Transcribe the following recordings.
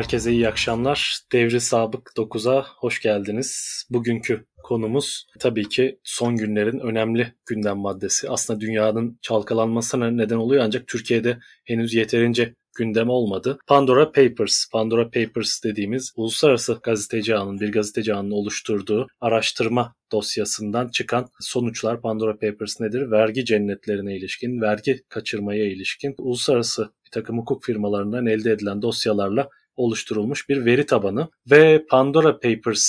herkese iyi akşamlar. Devri Sabık 9'a hoş geldiniz. Bugünkü konumuz tabii ki son günlerin önemli gündem maddesi. Aslında dünyanın çalkalanmasına neden oluyor ancak Türkiye'de henüz yeterince gündem olmadı. Pandora Papers, Pandora Papers dediğimiz uluslararası gazeteci ağının, bir gazeteci ağının oluşturduğu araştırma dosyasından çıkan sonuçlar Pandora Papers nedir? Vergi cennetlerine ilişkin, vergi kaçırmaya ilişkin uluslararası bir takım hukuk firmalarından elde edilen dosyalarla oluşturulmuş bir veri tabanı ve Pandora Papers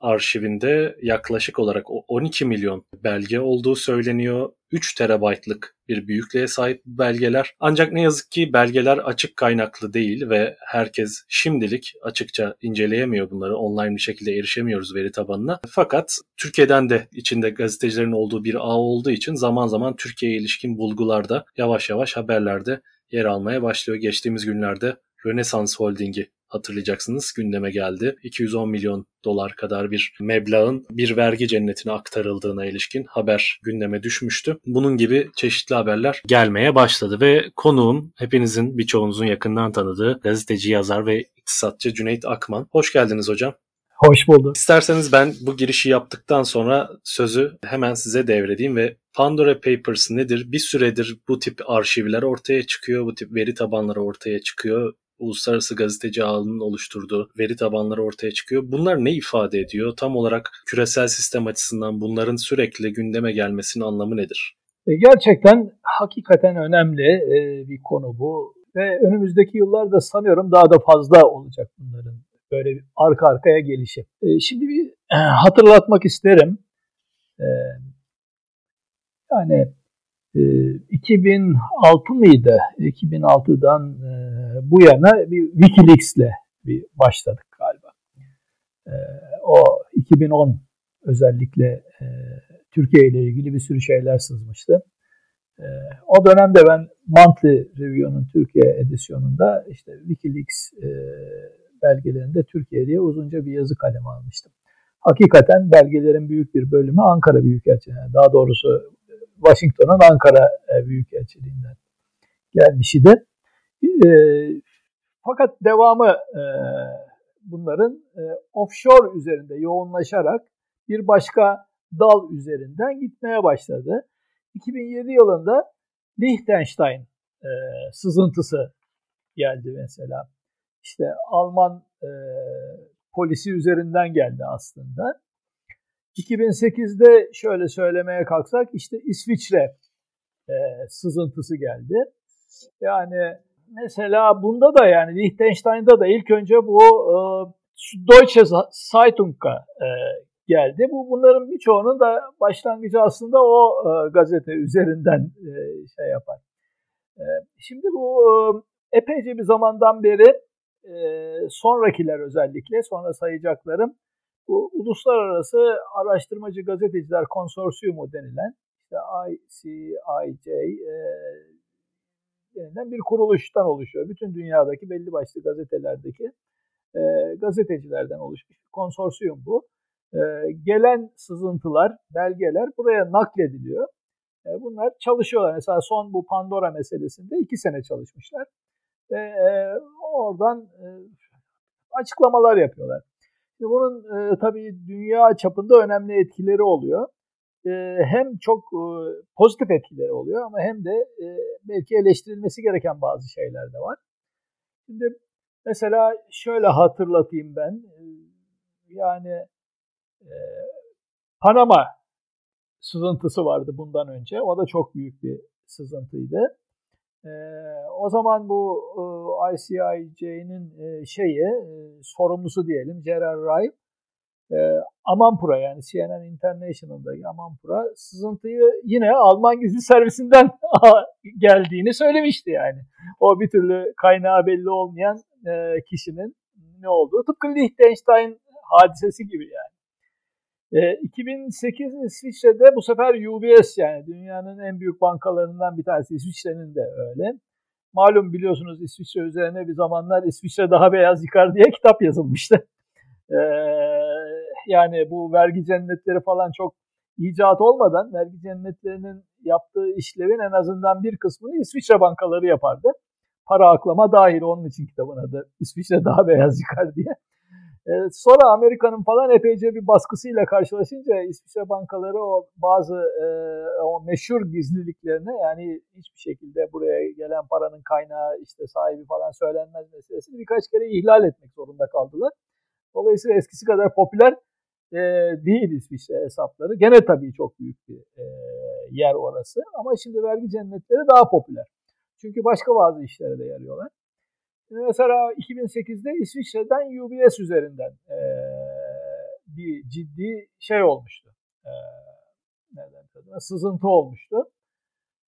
arşivinde yaklaşık olarak 12 milyon belge olduğu söyleniyor. 3 terabaytlık bir büyüklüğe sahip belgeler. Ancak ne yazık ki belgeler açık kaynaklı değil ve herkes şimdilik açıkça inceleyemiyor bunları. Online bir şekilde erişemiyoruz veri tabanına. Fakat Türkiye'den de içinde gazetecilerin olduğu bir ağ olduğu için zaman zaman Türkiye'ye ilişkin bulgularda yavaş yavaş haberlerde yer almaya başlıyor. Geçtiğimiz günlerde Rönesans Holding'i hatırlayacaksınız gündeme geldi. 210 milyon dolar kadar bir meblağın bir vergi cennetine aktarıldığına ilişkin haber gündeme düşmüştü. Bunun gibi çeşitli haberler gelmeye başladı ve konuğum hepinizin birçoğunuzun yakından tanıdığı gazeteci, yazar ve iktisatçı Cüneyt Akman. Hoş geldiniz hocam. Hoş bulduk. İsterseniz ben bu girişi yaptıktan sonra sözü hemen size devredeyim ve Pandora Papers nedir? Bir süredir bu tip arşivler ortaya çıkıyor, bu tip veri tabanları ortaya çıkıyor uluslararası gazeteci ağının oluşturduğu veri tabanları ortaya çıkıyor. Bunlar ne ifade ediyor? Tam olarak küresel sistem açısından bunların sürekli gündeme gelmesinin anlamı nedir? E, gerçekten hakikaten önemli e, bir konu bu ve önümüzdeki yıllarda sanıyorum daha da fazla olacak bunların böyle bir arka arkaya gelişi. E, şimdi bir hatırlatmak isterim. Yani 2006 mıydı? 2006'dan bu yana bir Wikileaks'le bir başladık galiba. E, o 2010 özellikle e, Türkiye ile ilgili bir sürü şeyler sızmıştı. E, o dönemde ben Monthly Review'nun Türkiye edisyonunda işte Wikileaks e, belgelerinde Türkiye diye uzunca bir yazı kalemi almıştım. Hakikaten belgelerin büyük bir bölümü Ankara Büyükelçiliğinden, daha doğrusu Washington'un Ankara e, Büyükelçiliğinden gelmişti. E, fakat devamı e, bunların e, offshore üzerinde yoğunlaşarak bir başka dal üzerinden gitmeye başladı. 2007 yılında Liechtenstein e, sızıntısı geldi mesela. İşte Alman e, polisi üzerinden geldi aslında. 2008'de şöyle söylemeye kalksak işte İsviçre e, sızıntısı geldi. Yani mesela bunda da yani Liechtenstein'da da ilk önce bu e, Deutsche Zeitung'a e, geldi. Bu bunların birçoğunun da başlangıcı aslında o e, gazete üzerinden e, şey yapar. E, şimdi bu e, epeyce bir zamandan beri e, sonrakiler özellikle sonra sayacaklarım bu uluslararası araştırmacı gazeteciler konsorsiyumu denilen işte ICIJ e, denilen bir kuruluştan oluşuyor. Bütün dünyadaki belli başlı gazetelerdeki e, gazetecilerden oluşmuş bir konsorsiyum bu. E, gelen sızıntılar, belgeler buraya naklediliyor. E, bunlar çalışıyorlar. Mesela son bu Pandora meselesinde iki sene çalışmışlar. Ve e, oradan e, açıklamalar yapıyorlar. Şimdi bunun e, tabii dünya çapında önemli etkileri oluyor hem çok pozitif etkileri oluyor ama hem de belki eleştirilmesi gereken bazı şeyler de var. Şimdi mesela şöyle hatırlatayım ben. Yani Panama sızıntısı vardı bundan önce. O da çok büyük bir sızıntıydı. o zaman bu ICIJ'nin şeyi, sorumlusu diyelim Gerard Wright e, Amanpura yani CNN International'daki Amanpura sızıntıyı yine Alman gizli servisinden geldiğini söylemişti yani. O bir türlü kaynağı belli olmayan e, kişinin ne olduğu. Tıpkı Liechtenstein hadisesi gibi yani. E, 2008 İsviçre'de bu sefer UBS yani dünyanın en büyük bankalarından bir tanesi İsviçre'nin de öyle. Malum biliyorsunuz İsviçre üzerine bir zamanlar İsviçre daha beyaz yıkar diye kitap yazılmıştı. Ee, yani bu vergi cennetleri falan çok icat olmadan vergi cennetlerinin yaptığı işlevin en azından bir kısmını İsviçre bankaları yapardı. para aklama dahil onun için kitabın adı İsviçre daha beyaz yıkar diye. E, sonra Amerika'nın falan epeyce bir baskısıyla karşılaşınca İsviçre bankaları o bazı e, o meşhur gizliliklerine yani hiçbir şekilde buraya gelen paranın kaynağı işte sahibi falan söylenmez meselesini birkaç kere ihlal etmek zorunda kaldılar. Dolayısıyla eskisi kadar popüler e, değil İsviçre hesapları. Gene tabii çok büyük bir e, yer orası ama şimdi vergi cennetleri daha popüler. Çünkü başka bazı işlere de yarıyorlar. Şimdi mesela 2008'de İsviçre'den UBS üzerinden e, bir ciddi şey olmuştu. E, neden adına? Sızıntı olmuştu.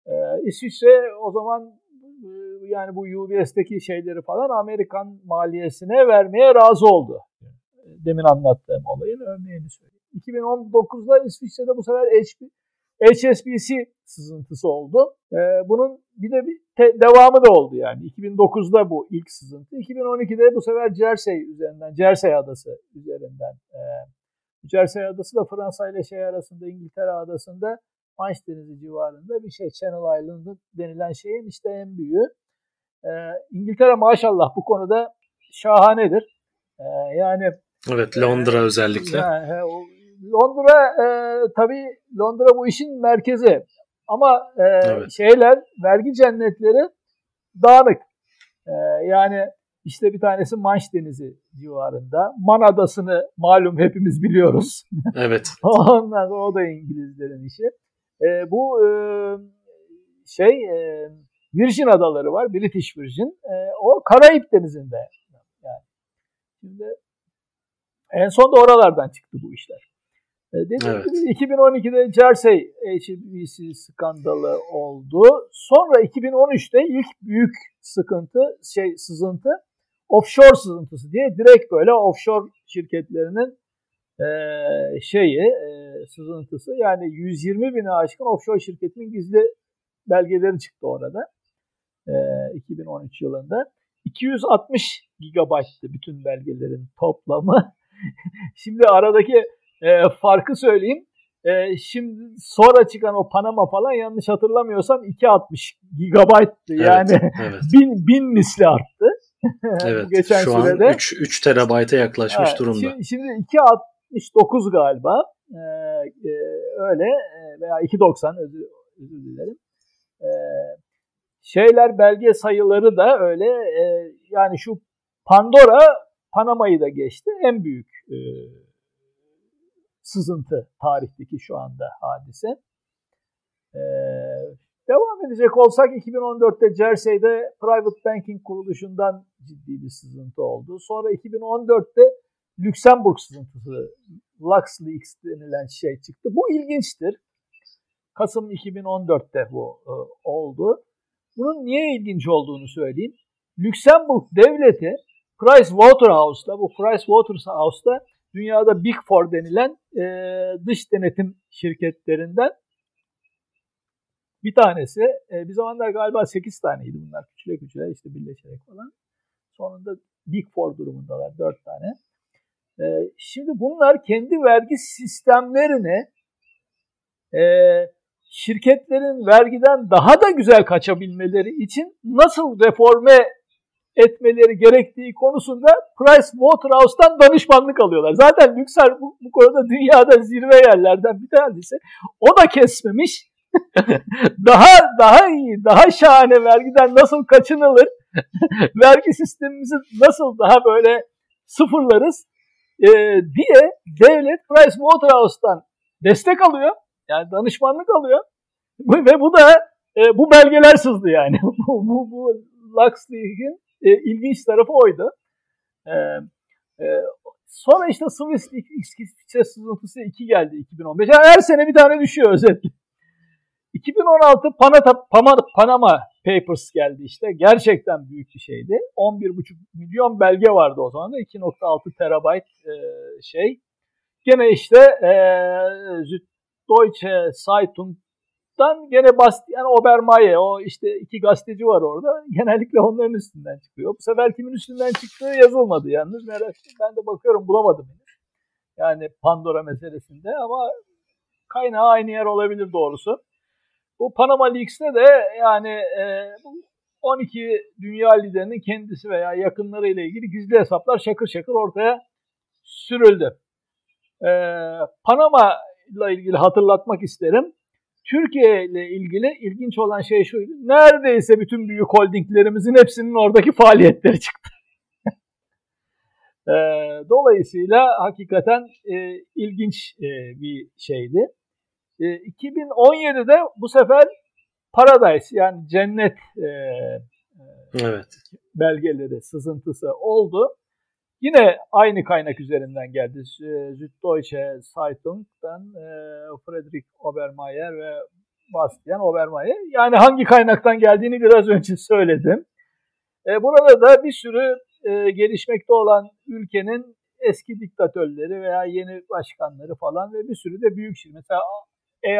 E, İsviçre o zaman yani bu UBS'teki şeyleri falan Amerikan maliyesine vermeye razı oldu. Demin anlattığım olayın örneğini söyleyeyim. 2019'da İsviçre'de bu sefer HSBC sızıntısı oldu. Ee, bunun bir de bir devamı da oldu yani. 2009'da bu ilk sızıntı. 2012'de bu sefer Jersey üzerinden, Jersey adası üzerinden. E, Jersey adası da Fransa ile şey arasında, İngiltere adasında Manş Denizi civarında bir şey. Channel Island denilen şeyin işte en büyüğü. E, İngiltere maşallah bu konuda şahanedir. E, yani Evet Londra özellikle. Yani, Londra e, tabii Londra bu işin merkezi. Ama e, evet. şeyler, vergi cennetleri dağınık. E, yani işte bir tanesi Manş Denizi civarında. Man Adası'nı malum hepimiz biliyoruz. Evet. Ondan sonra o da İngilizlerin işi. E, bu e, şey e, Virgin Adaları var, British Virgin. E, o Karayip Denizi'nde. Yani şimdi en son da oralardan çıktı bu işler. E, dediğim evet. gibi 2012'de Jersey HBC skandalı oldu. Sonra 2013'te ilk büyük sıkıntı, şey sızıntı offshore sızıntısı diye direkt böyle offshore şirketlerinin e, şeyi e, sızıntısı yani 120 bine aşkın offshore şirketinin gizli belgeleri çıktı orada e, 2013 yılında. 260 gigabayttı bütün belgelerin toplamı. Şimdi aradaki e, farkı söyleyeyim. E, şimdi sonra çıkan o Panama falan yanlış hatırlamıyorsam 260 gigabayttı. Yani evet, evet. bin, bin misli arttı. evet. Geçen şu sürede. an 3, 3 terabayta yaklaşmış evet, durumda. Şimdi, şimdi 269 galiba. Ee, e, öyle veya 290 özür, özür dilerim. Ee, şeyler belge sayıları da öyle. E, yani şu Pandora Panama'yı da geçti. En büyük e, sızıntı tarihteki şu anda hadise. Ee, devam edecek olsak 2014'te Jersey'de Private Banking kuruluşundan ciddi bir sızıntı oldu. Sonra 2014'te Lüksemburg sızıntısı LuxLeaks denilen şey çıktı. Bu ilginçtir. Kasım 2014'te bu e, oldu. Bunun niye ilginç olduğunu söyleyeyim. Lüksemburg devleti Price Waterhouse'da, bu Price Waterhouse'da dünyada Big Four denilen e, dış denetim şirketlerinden bir tanesi. E, bir zamanlar galiba 8 taneydi bunlar. Küçüle küçüle işte birleşerek falan. Sonunda Big Four durumundalar 4 tane. E, şimdi bunlar kendi vergi sistemlerini e, şirketlerin vergiden daha da güzel kaçabilmeleri için nasıl reforme etmeleri gerektiği konusunda Price Waterhouse'tan danışmanlık alıyorlar. Zaten Lüksar bu, bu konuda dünyada zirve yerlerden bir tanesi. O da kesmemiş. daha daha iyi, daha şahane vergiden nasıl kaçınılır? vergi sistemimizi nasıl daha böyle sıfırlarız e, diye devlet Price Waterhouse'tan destek alıyor. Yani danışmanlık alıyor. Ve bu da e, bu belgeler sızdı yani. bu, bu, bu LuxLeague'in e, ilginç tarafı oydu. E, e, sonra işte Swiss İsviçre sızıntısı 2 geldi 2015. Yani her sene bir tane düşüyor özetle. 2016 Panama, Panama, Panama Papers geldi işte. Gerçekten büyük bir şeydi. 11,5 milyon belge vardı o zaman da. 2.6 terabayt e, şey. Gene işte e, Deutsche Zeitung Dan gene Bastian Obermaye o işte iki gazeteci var orada. Genellikle onların üstünden çıkıyor. Bu sefer kimin üstünden çıktığı yazılmadı yalnız. Merak ben de bakıyorum bulamadım. Yani Pandora meselesinde ama kaynağı aynı yer olabilir doğrusu. Bu Panama Leaks'te de yani e, 12 dünya liderinin kendisi veya yakınları ile ilgili gizli hesaplar şakır şakır ortaya sürüldü. Ee, Panama ile ilgili hatırlatmak isterim. Türkiye ile ilgili ilginç olan şey şuydu. Neredeyse bütün büyük holdinglerimizin hepsinin oradaki faaliyetleri çıktı. e, dolayısıyla hakikaten e, ilginç e, bir şeydi. E, 2017'de bu sefer Paradise yani cennet e, evet. belgeleri sızıntısı oldu. Yine aynı kaynak üzerinden geldi. Süddeutsche Zeitung'dan e, Friedrich Obermeier ve Bastian Obermeier. Yani hangi kaynaktan geldiğini biraz önce söyledim. E, burada da bir sürü e, gelişmekte olan ülkenin eski diktatörleri veya yeni başkanları falan ve bir sürü de büyük şirket. Mesela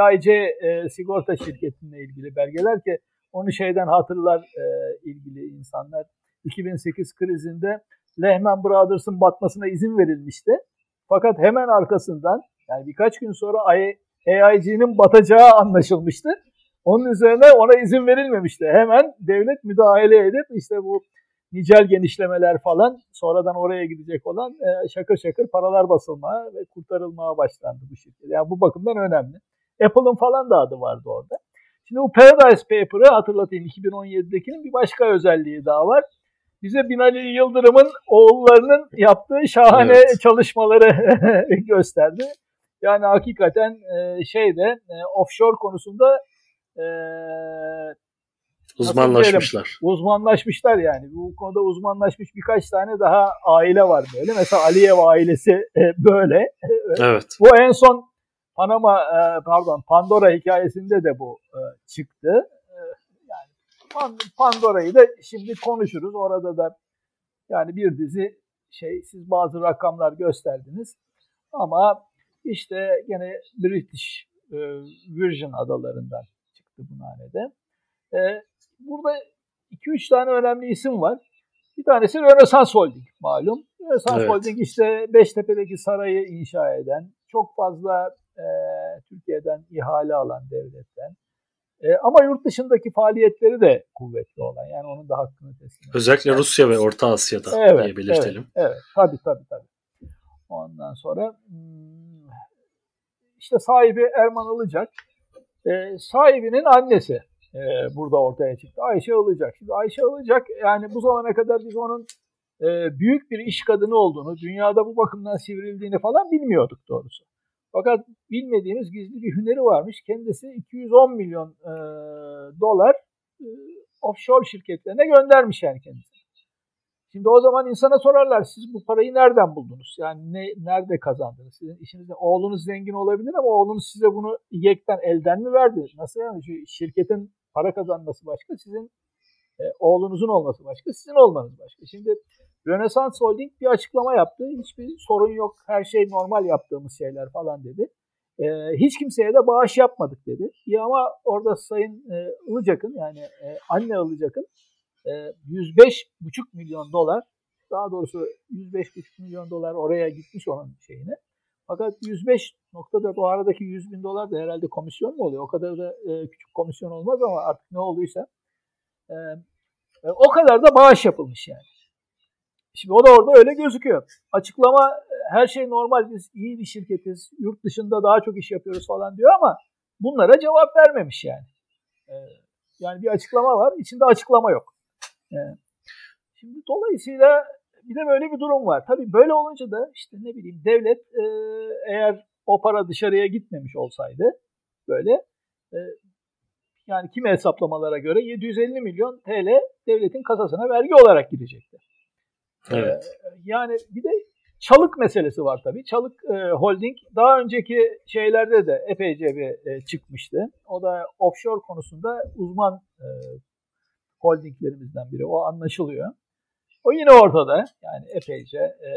AIC e, sigorta şirketinle ilgili belgeler ki onu şeyden hatırlar ilgili insanlar. 2008 krizinde Lehman Brothers'ın batmasına izin verilmişti. Fakat hemen arkasından yani birkaç gün sonra AIG'nin batacağı anlaşılmıştı. Onun üzerine ona izin verilmemişti. Hemen devlet müdahale edip işte bu nicel genişlemeler falan sonradan oraya gidecek olan e, şakır şakır paralar basılmaya ve kurtarılmaya başlandı bu şirket. Yani bu bakımdan önemli. Apple'ın falan da adı vardı orada. Şimdi bu Paradise Paper'ı hatırlatayım 2017'dekinin bir başka özelliği daha var bize Binali Yıldırım'ın oğullarının yaptığı şahane evet. çalışmaları gösterdi. Yani hakikaten e, şeyde e, offshore konusunda e, uzmanlaşmışlar. uzmanlaşmışlar yani. Bu konuda uzmanlaşmış birkaç tane daha aile var böyle. Mesela Aliyev ailesi böyle. Evet. Bu en son Panama pardon Pandora hikayesinde de bu çıktı. Pandora'yı da şimdi konuşuruz. Orada da yani bir dizi şey siz bazı rakamlar gösterdiniz. Ama işte gene British e, Virgin adalarından çıktı bu hanede. E, burada 2-3 tane önemli isim var. Bir tanesi Rönesans Holding malum. Rönesans evet. Holding işte Beştepe'deki sarayı inşa eden, çok fazla e, Türkiye'den ihale alan devletten, e, ama yurt dışındaki faaliyetleri de kuvvetli olan. Yani onun da hakkını teslim Özellikle yani. Rusya ve Orta Asya'da evet, diye belirtelim. Evet, evet. Tabii tabii tabii. Ondan sonra hmm, işte sahibi Erman Ilıcak. E, sahibinin annesi e, burada ortaya çıktı. Ayşe Ilıcak. Şimdi Ayşe Ilıcak yani bu zamana kadar biz onun e, büyük bir iş kadını olduğunu, dünyada bu bakımdan sivrildiğini falan bilmiyorduk doğrusu. Fakat bilmediğimiz gizli bir hüneri varmış. Kendisi 210 milyon e, dolar e, offshore şirketlerine göndermiş yani kendisi. Şimdi o zaman insana sorarlar siz bu parayı nereden buldunuz? Yani ne, nerede kazandınız? Sizin işinizde oğlunuz zengin olabilir ama oğlunuz size bunu yekten elden mi verdi? Nasıl yani? Şu şirketin para kazanması başka, sizin e, oğlunuzun olması başka, sizin olmanız başka. Şimdi Rönesans Holding bir açıklama yaptı. Hiçbir sorun yok, her şey normal yaptığımız şeyler falan dedi. E, hiç kimseye de bağış yapmadık dedi. Ya ama orada Sayın e, Ilıcak'ın yani e, anne Ilıcak'ın e, 105,5 milyon dolar daha doğrusu 105,5 milyon dolar oraya gitmiş onun şeyine. Fakat 105.4 o aradaki 100 bin dolar da herhalde komisyon mu oluyor? O kadar da e, küçük komisyon olmaz ama artık ne olduysa e, e, o kadar da bağış yapılmış yani. Şimdi o da orada öyle gözüküyor. Açıklama her şey normal biz iyi bir şirketiz, yurt dışında daha çok iş yapıyoruz falan diyor ama bunlara cevap vermemiş yani. Ee, yani bir açıklama var, içinde açıklama yok. Ee, şimdi dolayısıyla bir de böyle bir durum var. Tabii böyle olunca da işte ne bileyim devlet e, eğer o para dışarıya gitmemiş olsaydı böyle e, yani kimi hesaplamalara göre 750 milyon TL devletin kasasına vergi olarak gidecekti. Evet. Ee, yani bir de çalık meselesi var tabii. Çalık e, Holding daha önceki şeylerde de epeyce bir e, çıkmıştı. O da offshore konusunda uzman e, holdinglerimizden biri. O anlaşılıyor. O yine ortada. Yani epeyce e,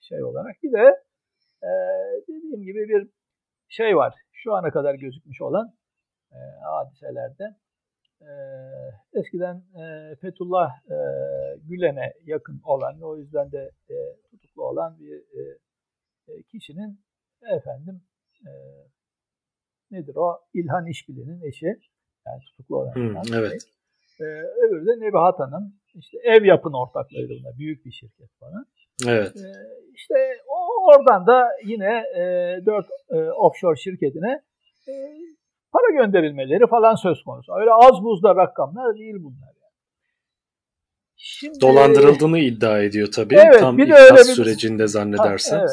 şey olarak. Bir de e, dediğim gibi bir şey var. Şu ana kadar gözükmüş olan e, hadiselerde e, eskiden e, Fethullah e, Gülen'e yakın olan o yüzden de e, tutuklu olan bir e, kişinin efendim e, nedir o İlhan İşbili'nin eşi yani tutuklu olan. Hmm, evet. E, öbürü de Nebahat Hanım. İşte ev yapın ortaklarıydı bunlar. Büyük bir şirket falan. Evet. E, işte o, oradan da yine e, 4 e, offshore şirketine e, para gönderilmeleri falan söz konusu. Öyle az buzda rakamlar değil bunlar. Yani. Şimdi, Dolandırıldığını iddia ediyor tabii. Evet, Tam bir de öyle bir, sürecinde zannedersem. evet.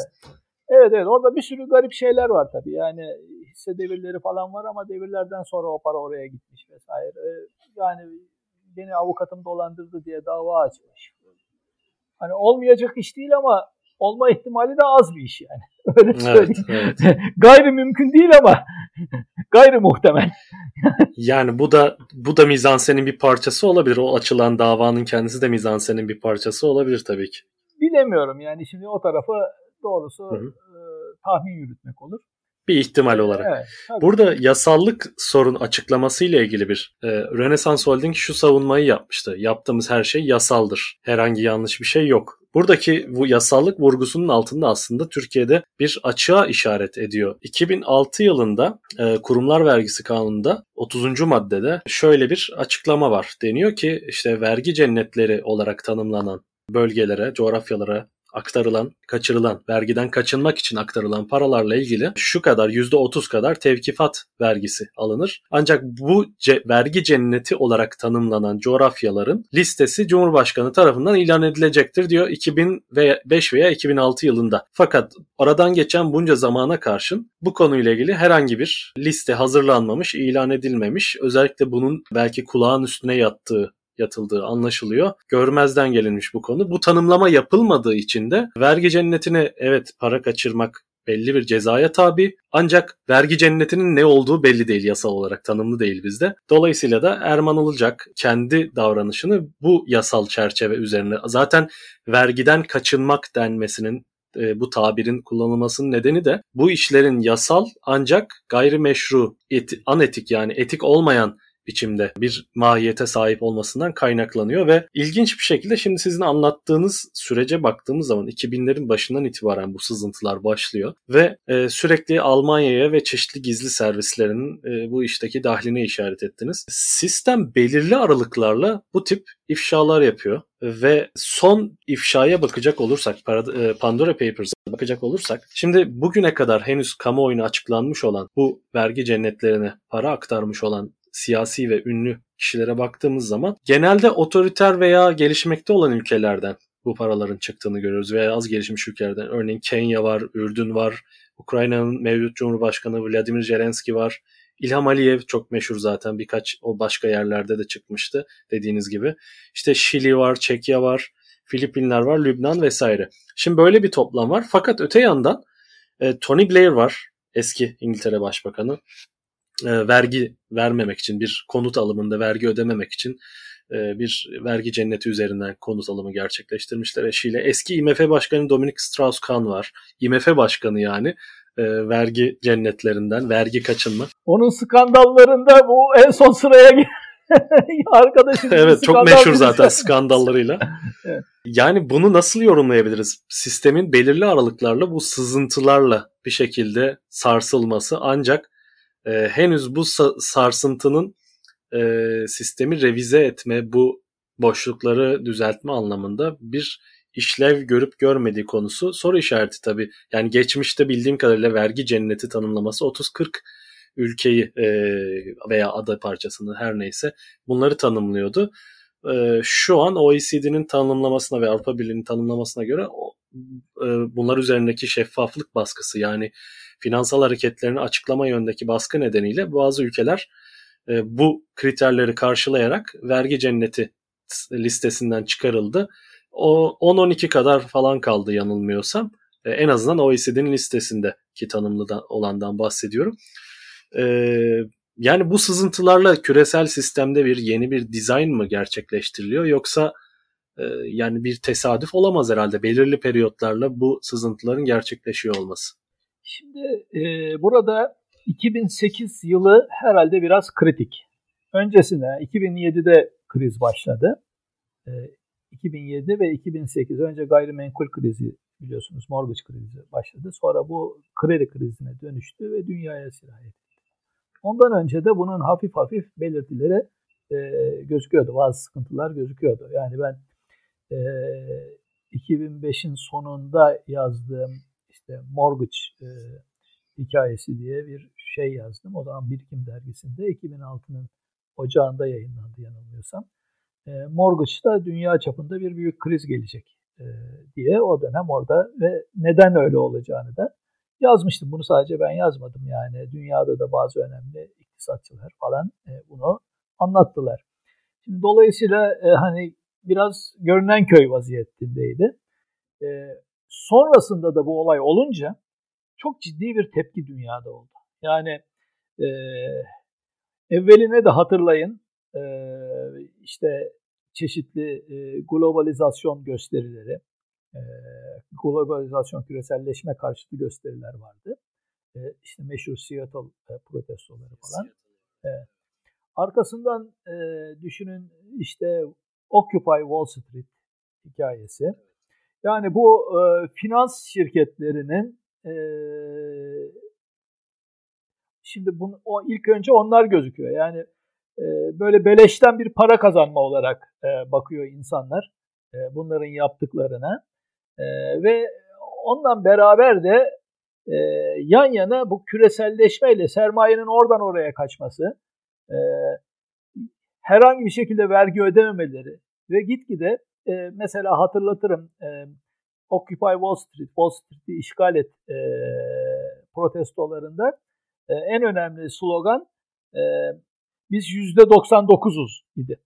evet evet orada bir sürü garip şeyler var tabii. Yani hisse devirleri falan var ama devirlerden sonra o para oraya gitmiş vesaire. Ee, yani beni avukatım dolandırdı diye dava açmış. Hani olmayacak iş değil ama olma ihtimali de az bir iş yani. Öyle söyleyeyim. Evet, evet. gayri mümkün değil ama gayri muhtemel. yani bu da bu da mizansenin bir parçası olabilir. O açılan davanın kendisi de mizansenin bir parçası olabilir tabii ki. Bilemiyorum yani şimdi o tarafı doğrusu hı hı. E, tahmin yürütmek olur bir ihtimal olarak. Evet, Burada yasallık sorun açıklaması ile ilgili bir e, Rönesans Holding şu savunmayı yapmıştı. Yaptığımız her şey yasaldır. Herhangi yanlış bir şey yok. Buradaki bu yasallık vurgusunun altında aslında Türkiye'de bir açığa işaret ediyor. 2006 yılında e, Kurumlar Vergisi Kanunu'nda 30. maddede şöyle bir açıklama var. Deniyor ki işte vergi cennetleri olarak tanımlanan bölgelere, coğrafyalara aktarılan, kaçırılan, vergiden kaçınmak için aktarılan paralarla ilgili şu kadar %30 kadar tevkifat vergisi alınır. Ancak bu ce- vergi cenneti olarak tanımlanan coğrafyaların listesi Cumhurbaşkanı tarafından ilan edilecektir diyor 2005 veya 2006 yılında. Fakat aradan geçen bunca zamana karşın bu konuyla ilgili herhangi bir liste hazırlanmamış, ilan edilmemiş. Özellikle bunun belki kulağın üstüne yattığı yatıldığı anlaşılıyor. Görmezden gelinmiş bu konu. Bu tanımlama yapılmadığı için de vergi cennetine evet para kaçırmak belli bir cezaya tabi ancak vergi cennetinin ne olduğu belli değil yasal olarak tanımlı değil bizde. Dolayısıyla da Erman Ilıcak kendi davranışını bu yasal çerçeve üzerine zaten vergiden kaçınmak denmesinin e, bu tabirin kullanılmasının nedeni de bu işlerin yasal ancak gayrimeşru, eti, anetik yani etik olmayan biçimde bir mahiyete sahip olmasından kaynaklanıyor ve ilginç bir şekilde şimdi sizin anlattığınız sürece baktığımız zaman 2000'lerin başından itibaren bu sızıntılar başlıyor ve e, sürekli Almanya'ya ve çeşitli gizli servislerinin e, bu işteki dahline işaret ettiniz. Sistem belirli aralıklarla bu tip ifşalar yapıyor ve son ifşaya bakacak olursak e, Pandora Papers'a bakacak olursak şimdi bugüne kadar henüz kamuoyuna açıklanmış olan bu vergi cennetlerine para aktarmış olan siyasi ve ünlü kişilere baktığımız zaman genelde otoriter veya gelişmekte olan ülkelerden bu paraların çıktığını görüyoruz veya az gelişmiş ülkelerden. Örneğin Kenya var, Ürdün var, Ukrayna'nın mevcut Cumhurbaşkanı Vladimir Zelenski var. İlham Aliyev çok meşhur zaten birkaç o başka yerlerde de çıkmıştı dediğiniz gibi. İşte Şili var, Çekya var, Filipinler var, Lübnan vesaire. Şimdi böyle bir toplam var. Fakat öte yandan e, Tony Blair var, eski İngiltere Başbakanı e, vergi vermemek için bir konut alımında vergi ödememek için e, bir vergi cenneti üzerinden konut alımı gerçekleştirmişler eşiyle. Eski IMF Başkanı Dominic Strauss-Kahn var. IMF Başkanı yani e, vergi cennetlerinden, vergi kaçınma. Onun skandallarında bu en son sıraya arkadaşım. evet çok meşhur zaten skandallarıyla. evet. Yani bunu nasıl yorumlayabiliriz? Sistemin belirli aralıklarla bu sızıntılarla bir şekilde sarsılması ancak e, henüz bu sarsıntının e, sistemi revize etme, bu boşlukları düzeltme anlamında bir işlev görüp görmediği konusu soru işareti tabii. Yani geçmişte bildiğim kadarıyla vergi cenneti tanımlaması 30-40 ülkeyi e, veya ada parçasını her neyse bunları tanımlıyordu. E, şu an OECD'nin tanımlamasına ve Avrupa Birliği'nin tanımlamasına göre e, bunlar üzerindeki şeffaflık baskısı yani finansal hareketlerini açıklama yönündeki baskı nedeniyle bazı ülkeler e, bu kriterleri karşılayarak vergi cenneti listesinden çıkarıldı. O 10-12 kadar falan kaldı yanılmıyorsam. E, en azından OECD'nin listesindeki tanımlı olandan bahsediyorum. Yani bu sızıntılarla küresel sistemde bir yeni bir dizayn mı gerçekleştiriliyor yoksa yani bir tesadüf olamaz herhalde belirli periyotlarla bu sızıntıların gerçekleşiyor olması. Şimdi e, burada 2008 yılı herhalde biraz kritik. Öncesinde 2007'de kriz başladı. E, 2007 ve 2008 önce gayrimenkul krizi biliyorsunuz mortgage krizi başladı. Sonra bu kredi krizine dönüştü ve dünyaya sirayet etti. Ondan önce de bunun hafif hafif belirtileri e, gözüküyordu. Bazı sıkıntılar gözüküyordu. Yani ben e, 2005'in sonunda yazdığım işte mortgage e, hikayesi diye bir şey yazdım. O zaman Birikim dergisinde 2006'nın ocağında yayınlandı yanılmıyorsam. E, mortgage'da dünya çapında bir büyük kriz gelecek e, diye o dönem orada ve neden öyle olacağını da yazmıştım. Bunu sadece ben yazmadım yani. Dünyada da bazı önemli iktisatçılar falan e, bunu anlattılar. Şimdi dolayısıyla e, hani biraz görünen köy vaziyetindeydi. E, sonrasında da bu olay olunca çok ciddi bir tepki dünyada oldu. Yani e, evveline de hatırlayın e, işte çeşitli e, globalizasyon gösterileri, e, globalizasyon küreselleşme karşıtı gösteriler vardı. E, işte meşhur Seattle e, protestoları falan. Evet. Arkasından e, düşünün işte Occupy Wall Street hikayesi. Yani bu e, finans şirketlerinin e, şimdi bunu, o ilk önce onlar gözüküyor. Yani e, böyle beleşten bir para kazanma olarak e, bakıyor insanlar e, bunların yaptıklarına. E, ve ondan beraber de e, yan yana bu küreselleşmeyle sermayenin oradan oraya kaçması, e, herhangi bir şekilde vergi ödememeleri ve gitgide e, mesela hatırlatırım e, Occupy Wall Street, Wall Street'i işgal et e, protestolarında e, en önemli slogan e, biz yüzde 99'uz idi.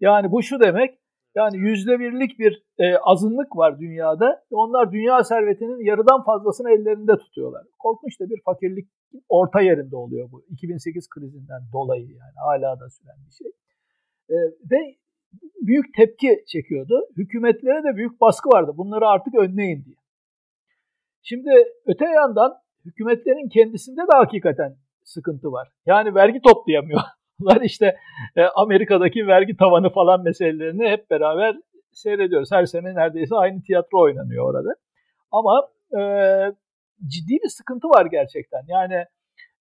Yani bu şu demek, yani yüzde birlik bir e, azınlık var dünyada ve onlar dünya servetinin yarıdan fazlasını ellerinde tutuyorlar. Korkunç da bir fakirlik orta yerinde oluyor bu. 2008 krizinden dolayı yani hala da süren bir şey. E, ve büyük tepki çekiyordu. Hükümetlere de büyük baskı vardı. Bunları artık önleyin diye. Şimdi öte yandan hükümetlerin kendisinde de hakikaten sıkıntı var. Yani vergi toplayamıyorlar. işte e, Amerika'daki vergi tavanı falan meselelerini hep beraber seyrediyoruz. Her sene neredeyse aynı tiyatro oynanıyor orada. Ama e, ciddi bir sıkıntı var gerçekten. Yani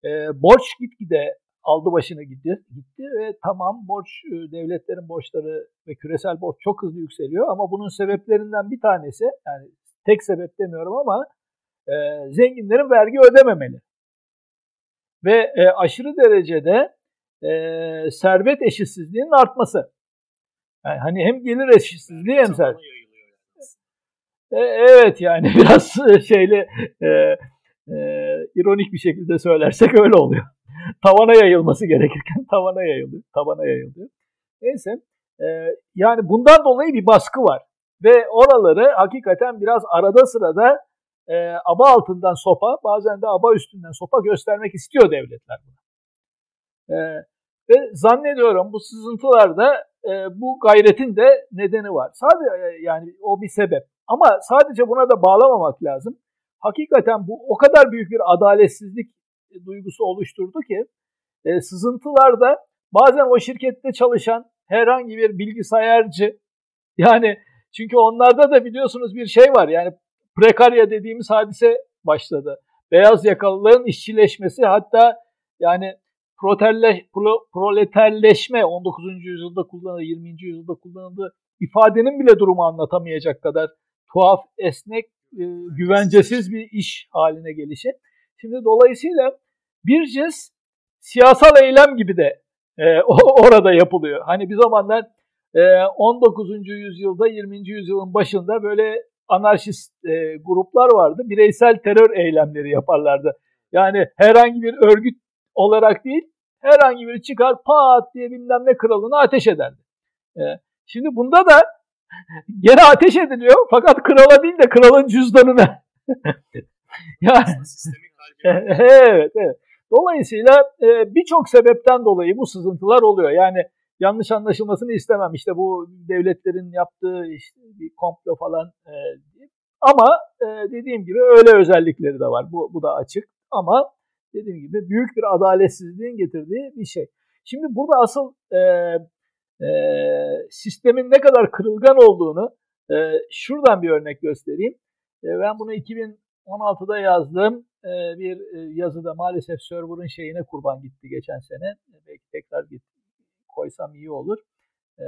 e, borç gitgide aldı başını gitti, gitti ve tamam borç e, devletlerin borçları ve küresel borç çok hızlı yükseliyor ama bunun sebeplerinden bir tanesi yani tek sebep demiyorum ama e, zenginlerin vergi ödememeli. Ve e, aşırı derecede e, servet eşitsizliğinin artması. Yani hani hem gelir eşitsizliği hem servet. E, evet yani biraz şeyle e, e, ironik bir şekilde söylersek öyle oluyor. tavana yayılması gerekirken tavana yayılıyor. Tavana yayılıyor. Neyse. E, yani bundan dolayı bir baskı var. Ve oraları hakikaten biraz arada sırada e, aba altından sopa, bazen de aba üstünden sopa göstermek istiyor devletler. E, ve zannediyorum bu sızıntılarda e, bu gayretin de nedeni var. Sadece yani o bir sebep. Ama sadece buna da bağlamamak lazım. Hakikaten bu o kadar büyük bir adaletsizlik duygusu oluşturdu ki e, sızıntılarda bazen o şirkette çalışan herhangi bir bilgisayarcı yani çünkü onlarda da biliyorsunuz bir şey var yani prekarya dediğimiz hadise başladı. Beyaz yakalılığın işçileşmesi hatta yani proterle, pro, proleterleşme 19. yüzyılda kullanıldı, 20. yüzyılda kullanıldı ifadenin bile durumu anlatamayacak kadar tuhaf, esnek, e, güvencesiz bir iş haline gelişi. Şimdi dolayısıyla bir cins siyasal eylem gibi de e, orada yapılıyor. Hani bir zamanlar e, 19. yüzyılda 20. yüzyılın başında böyle anarşist e, gruplar vardı. Bireysel terör eylemleri yaparlardı. Yani herhangi bir örgüt olarak değil, herhangi biri çıkar pat diye bilmem ne kralını ateş ederdi. E, şimdi bunda da gene ateş ediliyor fakat krala değil de kralın cüzdanına. yani, evet, evet. Dolayısıyla e, birçok sebepten dolayı bu sızıntılar oluyor. Yani yanlış anlaşılmasını istemem. İşte bu devletlerin yaptığı işte bir komplo falan e, ama e, dediğim gibi öyle özellikleri de var. Bu, bu da açık. Ama dediğim gibi büyük bir adaletsizliğin getirdiği bir şey. Şimdi burada asıl e, e, sistemin ne kadar kırılgan olduğunu e, şuradan bir örnek göstereyim. E, ben bunu 2016'da yazdığım e, bir e, yazıda maalesef server'ın şeyine kurban gitti geçen sene. Belki tekrar gitti, koysam iyi olur. E,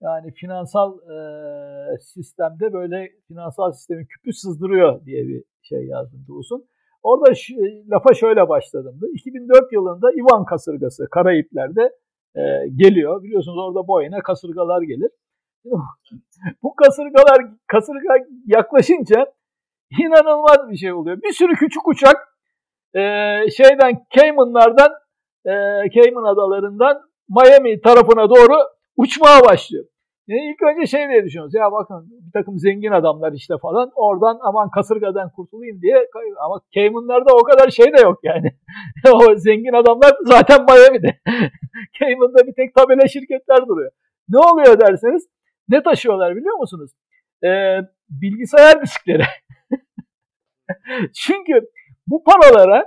yani finansal e, sistemde böyle finansal sistemin küpü sızdırıyor diye bir şey yazdım Doğusun. Orada şu, lafa şöyle başladım. 2004 yılında Ivan kasırgası Karayipler'de e, geliyor. Biliyorsunuz orada boyuna kasırgalar gelir. Bu kasırgalar kasırga yaklaşınca inanılmaz bir şey oluyor. Bir sürü küçük uçak e, şeyden Caymanlardan e, Cayman adalarından Miami tarafına doğru uçmaya başlıyor. Yani ilk önce şey diye düşünüyoruz. Ya bakın bir takım zengin adamlar işte falan. Oradan aman kasırgadan kurtulayım diye. Ama Cayman'larda o kadar şey de yok yani. o zengin adamlar zaten Miami'de. Cayman'da bir tek tabela şirketler duruyor. Ne oluyor derseniz ne taşıyorlar biliyor musunuz? Ee, bilgisayar diskleri. Çünkü bu paralara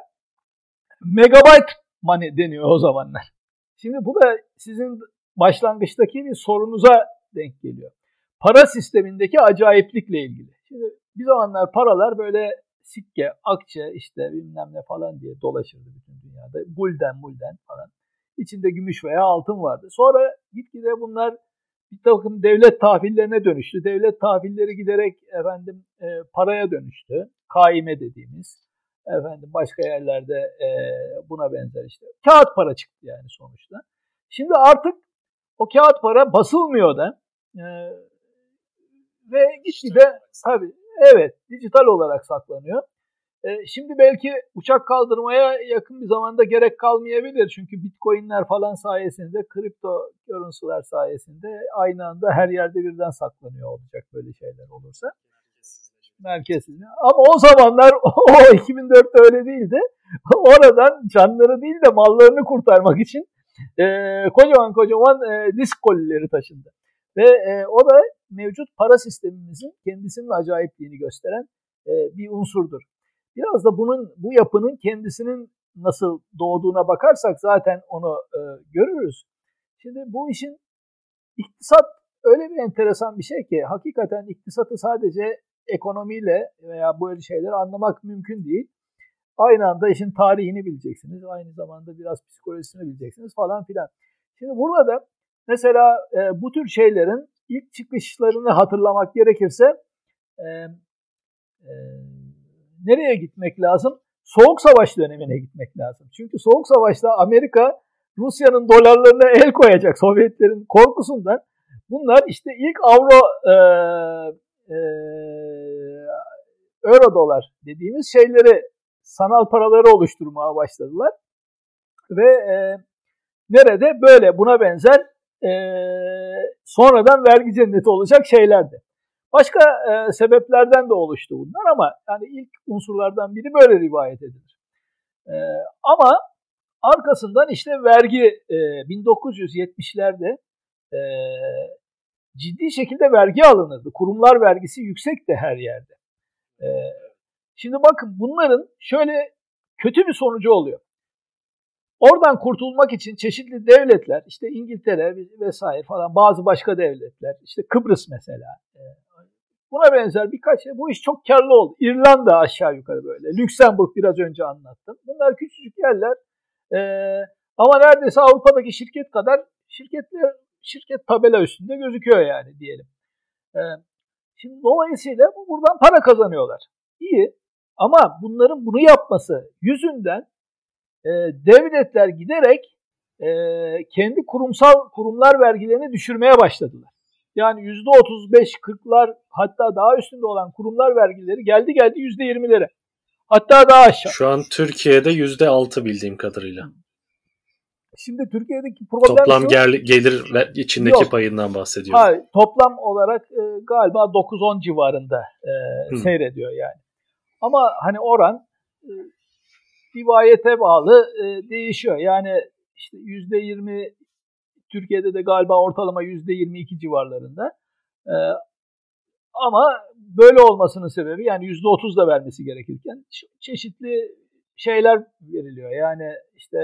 megabyte money deniyor o zamanlar. Şimdi bu da sizin başlangıçtaki bir sorunuza denk geliyor. Para sistemindeki acayiplikle ilgili. Şimdi bir zamanlar paralar böyle sikke, akçe işte bilmem ne falan diye dolaşırdı bütün dünyada. Bulden bulden falan. İçinde gümüş veya altın vardı. Sonra gitgide bunlar bir takım devlet tahvillerine dönüştü. Devlet tahvilleri giderek efendim e, paraya dönüştü. Kaime dediğimiz. Efendim başka yerlerde e, buna benzer işte. Kağıt para çıktı yani sonuçta. Şimdi artık o kağıt para basılmıyor da e, ve gitgide tabii evet dijital olarak saklanıyor. E, şimdi belki uçak kaldırmaya yakın bir zamanda gerek kalmayabilir. Çünkü bitcoinler falan sayesinde, kripto görüntüler sayesinde aynı anda her yerde birden saklanıyor olacak böyle şeyler olursa. Merkezsiz. Ama o zamanlar o 2004'te öyle değildi. Oradan canları değil de mallarını kurtarmak için e, kocaman kocaman e, disk kolileri taşındı. Ve e, o da mevcut para sistemimizin kendisinin acayipliğini gösteren e, bir unsurdur. Biraz da bunun bu yapının kendisinin nasıl doğduğuna bakarsak zaten onu e, görürüz. Şimdi bu işin iktisat öyle bir enteresan bir şey ki hakikaten iktisatı sadece ekonomiyle veya böyle şeyleri anlamak mümkün değil. Aynı anda işin tarihini bileceksiniz. Aynı zamanda biraz psikolojisini bileceksiniz falan filan. Şimdi burada da mesela e, bu tür şeylerin ilk çıkışlarını hatırlamak gerekirse e, e, nereye gitmek lazım? Soğuk Savaş dönemine gitmek lazım. Çünkü Soğuk Savaş'ta Amerika Rusya'nın dolarlarına el koyacak Sovyetlerin korkusundan bunlar işte ilk avro e, e, euro dolar dediğimiz şeyleri sanal paraları oluşturmaya başladılar. Ve e, nerede böyle buna benzer e, sonradan vergi cenneti olacak şeylerdi. Başka e, sebeplerden de oluştu bunlar ama yani ilk unsurlardan biri böyle rivayet edilir. E, ama arkasından işte vergi e, 1970'lerde e, ciddi şekilde vergi alınırdı. Kurumlar vergisi yüksekti her yerde. E, şimdi bakın bunların şöyle kötü bir sonucu oluyor. Oradan kurtulmak için çeşitli devletler, işte İngiltere vesaire falan bazı başka devletler, işte Kıbrıs mesela, e, buna benzer birkaç şey. Bu iş çok karlı oldu. İrlanda aşağı yukarı böyle. Lüksemburg biraz önce anlattım. Bunlar küçücük yerler. Ee, ama neredeyse Avrupa'daki şirket kadar şirketler şirket tabela üstünde gözüküyor yani diyelim. Ee, şimdi dolayısıyla buradan para kazanıyorlar. İyi ama bunların bunu yapması yüzünden e, devletler giderek e, kendi kurumsal kurumlar vergilerini düşürmeye başladılar. Yani %35-40'lar hatta daha üstünde olan kurumlar vergileri geldi geldi %20'lere. Hatta daha aşağı. Şu an Türkiye'de %6 bildiğim kadarıyla. Şimdi Türkiye'deki problem Toplam şu, gel, gelir içindeki yok. payından bahsediyorum. Hayır, toplam olarak e, galiba 9-10 civarında e, seyrediyor yani. Ama hani oran e, rivayete bağlı e, değişiyor. Yani işte %20 Türkiye'de de galiba ortalama %22 civarlarında. E, ama böyle olmasının sebebi yani %30 da vermesi gerekirken çeşitli şeyler veriliyor. Yani işte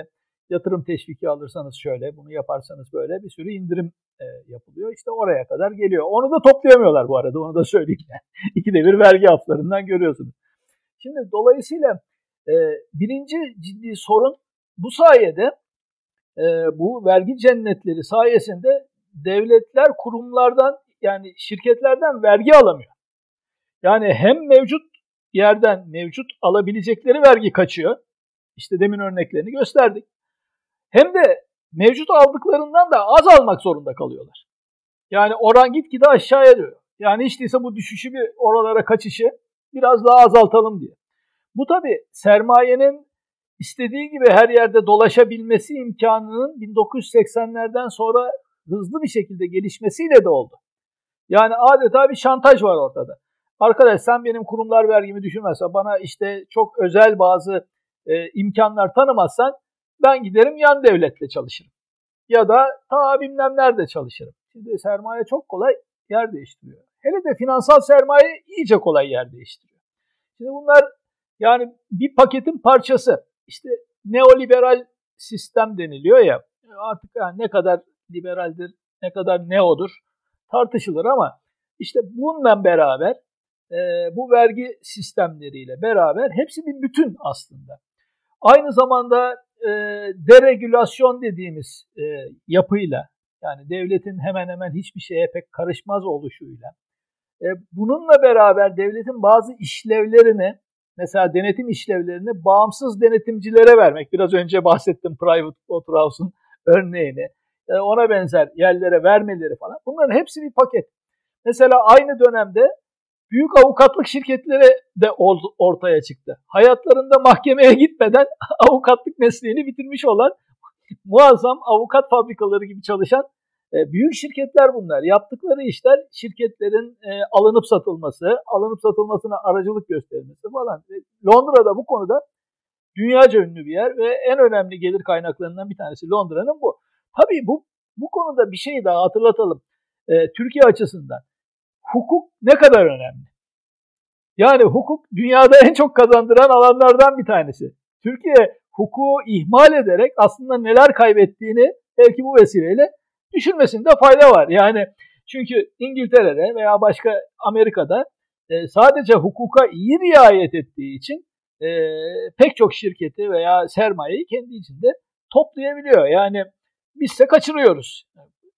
yatırım teşviki alırsanız şöyle, bunu yaparsanız böyle bir sürü indirim e, yapılıyor. İşte oraya kadar geliyor. Onu da toplayamıyorlar bu arada, onu da söyleyeyim. Yani. İkide bir vergi haftalarından görüyorsunuz. Şimdi dolayısıyla e, birinci ciddi sorun bu sayede e, bu vergi cennetleri sayesinde devletler kurumlardan yani şirketlerden vergi alamıyor. Yani hem mevcut yerden mevcut alabilecekleri vergi kaçıyor. İşte demin örneklerini gösterdik. Hem de mevcut aldıklarından da az almak zorunda kalıyorlar. Yani oran gitgide aşağıya diyor. Yani hiç değilse bu düşüşü bir oralara kaçışı biraz daha azaltalım diye. Bu tabi sermayenin istediği gibi her yerde dolaşabilmesi imkanının 1980'lerden sonra hızlı bir şekilde gelişmesiyle de oldu. Yani adeta bir şantaj var ortada. Arkadaş sen benim kurumlar vergimi düşürmezsen bana işte çok özel bazı e, imkanlar tanımazsan ben giderim yan devletle çalışırım. Ya da ta bilmem nerede çalışırım. Şimdi sermaye çok kolay yer değiştiriyor. Hele de finansal sermaye iyice kolay yer değiştiriyor. Şimdi bunlar yani bir paketin parçası. İşte neoliberal sistem deniliyor ya artık yani ne kadar liberaldir, ne kadar neodur tartışılır ama işte bununla beraber e, bu vergi sistemleriyle beraber hepsi bir bütün aslında. Aynı zamanda e, deregülasyon dediğimiz e, yapıyla yani devletin hemen hemen hiçbir şeye pek karışmaz oluşuyla e, bununla beraber devletin bazı işlevlerini mesela denetim işlevlerini bağımsız denetimcilere vermek. Biraz önce bahsettim Private Waterhouse'un örneğini. E, ona benzer yerlere vermeleri falan. Bunların hepsi bir paket. Mesela aynı dönemde büyük avukatlık şirketleri de ortaya çıktı. Hayatlarında mahkemeye gitmeden avukatlık mesleğini bitirmiş olan muazzam avukat fabrikaları gibi çalışan e, büyük şirketler bunlar. Yaptıkları işler şirketlerin e, alınıp satılması, alınıp satılmasına aracılık göstermesi falan. Londra'da bu konuda dünyaca ünlü bir yer ve en önemli gelir kaynaklarından bir tanesi Londra'nın bu. Tabii bu bu konuda bir şey daha hatırlatalım. E, Türkiye açısından hukuk ne kadar önemli? Yani hukuk dünyada en çok kazandıran alanlardan bir tanesi. Türkiye hukuku ihmal ederek aslında neler kaybettiğini belki bu vesileyle düşünmesinde fayda var. Yani çünkü İngiltere'de veya başka Amerika'da e, sadece hukuka iyi riayet ettiği için e, pek çok şirketi veya sermayeyi kendi içinde toplayabiliyor. Yani bizse kaçırıyoruz.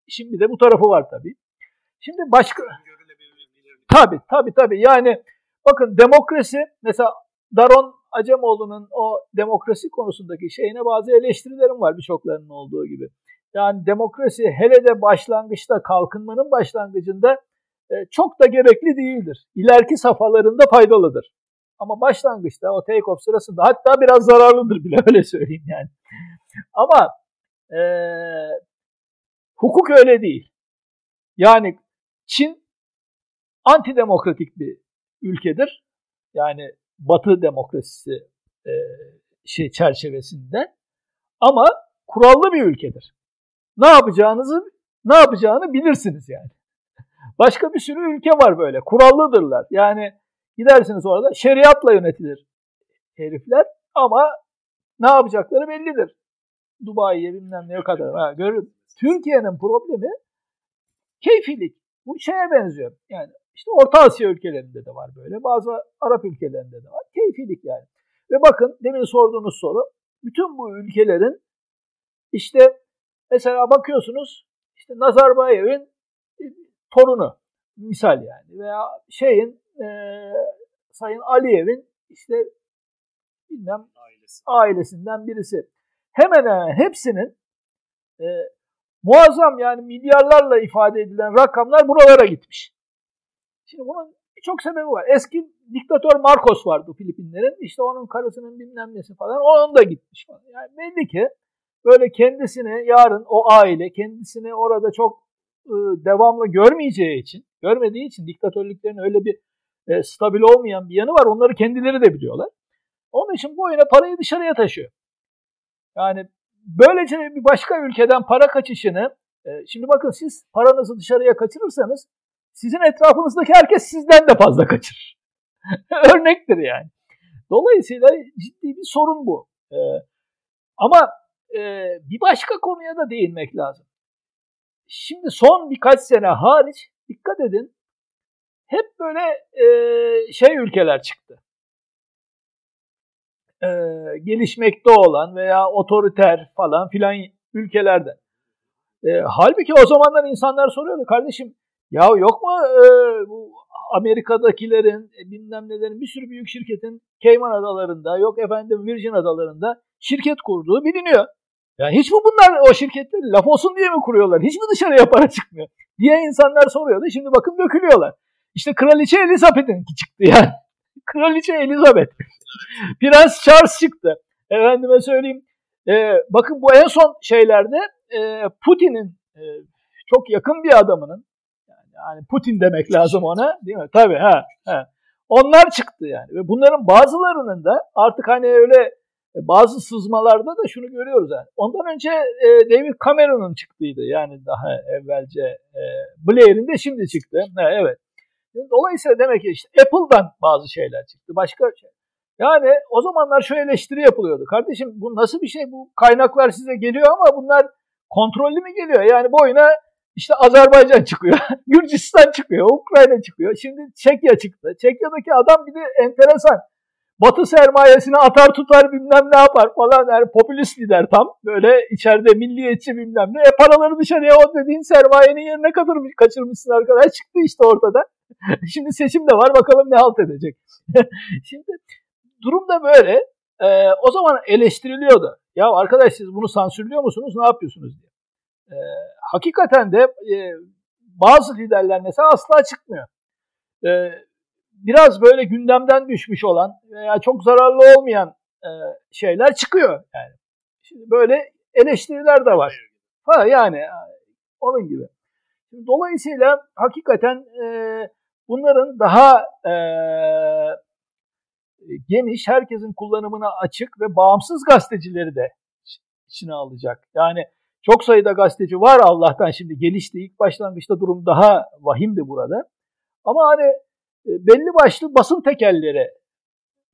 Şimdi de bu tarafı var tabii. Şimdi başka... Tabii tabii tabii. Yani bakın demokrasi mesela Daron Acemoğlu'nun o demokrasi konusundaki şeyine bazı eleştirilerim var birçoklarının olduğu gibi. Yani demokrasi hele de başlangıçta kalkınmanın başlangıcında e, çok da gerekli değildir. İleriki safhalarında faydalıdır. Ama başlangıçta o take-off sırasında hatta biraz zararlıdır bile öyle söyleyeyim yani. Ama e, hukuk öyle değil. Yani Çin antidemokratik bir ülkedir. Yani Batı demokrasisi e, şey çerçevesinde ama kurallı bir ülkedir ne yapacağınızı ne yapacağını bilirsiniz yani. Başka bir sürü ülke var böyle. Kurallıdırlar. Yani gidersiniz orada şeriatla yönetilir herifler ama ne yapacakları bellidir. Dubai'ye bilmem ne kadar. Ha, görün. Türkiye'nin problemi keyfilik. Bu şeye benziyor. Yani işte Orta Asya ülkelerinde de var böyle. Bazı Arap ülkelerinde de var. Keyfilik yani. Ve bakın demin sorduğunuz soru. Bütün bu ülkelerin işte Mesela bakıyorsunuz işte Nazarbayev'in e, torunu misal yani veya şeyin e, Sayın Aliyev'in işte bilmem Ailesi. ailesinden birisi. Hemen hemen hepsinin e, muazzam yani milyarlarla ifade edilen rakamlar buralara gitmiş. Şimdi bunun birçok sebebi var. Eski diktatör Marcos vardı Filipinlerin. İşte onun karısının bilmem nesi falan. Onun da gitmiş falan. Yani belli ki böyle kendisini yarın o aile kendisini orada çok e, devamlı görmeyeceği için, görmediği için diktatörlüklerin öyle bir e, stabil olmayan bir yanı var. Onları kendileri de biliyorlar. Onun için bu oyuna parayı dışarıya taşıyor. Yani böylece bir başka ülkeden para kaçışını, e, şimdi bakın siz paranızı dışarıya kaçırırsanız sizin etrafınızdaki herkes sizden de fazla kaçırır. Örnektir yani. Dolayısıyla ciddi bir sorun bu. E, ama e, bir başka konuya da değinmek lazım. Şimdi son birkaç sene hariç dikkat edin hep böyle e, şey ülkeler çıktı. E, gelişmekte olan veya otoriter falan filan ülkelerde. E, halbuki o zamanlar insanlar soruyordu kardeşim ya yok mu e, bu Amerika'dakilerin e, bilmem nelerin bir sürü büyük şirketin Cayman Adalarında yok efendim Virgin Adalarında şirket kurduğu biliniyor. Yani hiç mi bunlar o şirketleri laf olsun diye mi kuruyorlar? Hiç mi dışarıya para çıkmıyor? Diye insanlar soruyordu. Şimdi bakın dökülüyorlar. İşte Kraliçe Elizabeth'in çıktı yani. Kraliçe Elizabeth. Prens Charles çıktı. Efendime söyleyeyim. E, bakın bu en son şeylerde e, Putin'in e, çok yakın bir adamının yani Putin demek lazım ona değil mi? Tabii ha. ha. Onlar çıktı yani. Ve bunların bazılarının da artık hani öyle bazı sızmalarda da şunu görüyoruz yani. Ondan önce e, David Cameron'un çıktıydı yani daha evvelce e, Blair'in de şimdi çıktı. Ha, evet. Dolayısıyla demek ki işte Apple'dan bazı şeyler çıktı. Başka şey. Yani o zamanlar şu eleştiri yapılıyordu. Kardeşim bu nasıl bir şey? Bu kaynaklar size geliyor ama bunlar kontrollü mü geliyor? Yani boyuna işte Azerbaycan çıkıyor, Gürcistan çıkıyor, Ukrayna çıkıyor. Şimdi Çekya çıktı. Çekya'daki adam bir de enteresan. Batı sermayesini atar tutar bilmem ne yapar falan. Yani popülist lider tam. Böyle içeride milliyetçi bilmem ne. E paraları dışarıya o dediğin sermayenin yerine kaçırmış, kaçırmışsın arkadaş. Çıktı işte ortada. Şimdi seçim de var bakalım ne halt edecek. Şimdi durum da böyle. Ee, o zaman eleştiriliyordu. Ya arkadaş siz bunu sansürlüyor musunuz? Ne yapıyorsunuz diye. Ee, hakikaten de e, bazı liderler mesela asla çıkmıyor. Ee, biraz böyle gündemden düşmüş olan veya çok zararlı olmayan e, şeyler çıkıyor yani. Şimdi böyle eleştiriler de var. Ha yani onun gibi. Dolayısıyla hakikaten e, bunların daha e, geniş, herkesin kullanımına açık ve bağımsız gazetecileri de içine alacak. Yani çok sayıda gazeteci var Allah'tan şimdi gelişti. İlk başlangıçta durum daha vahimdi burada. Ama hani e, belli başlı basın tekelleri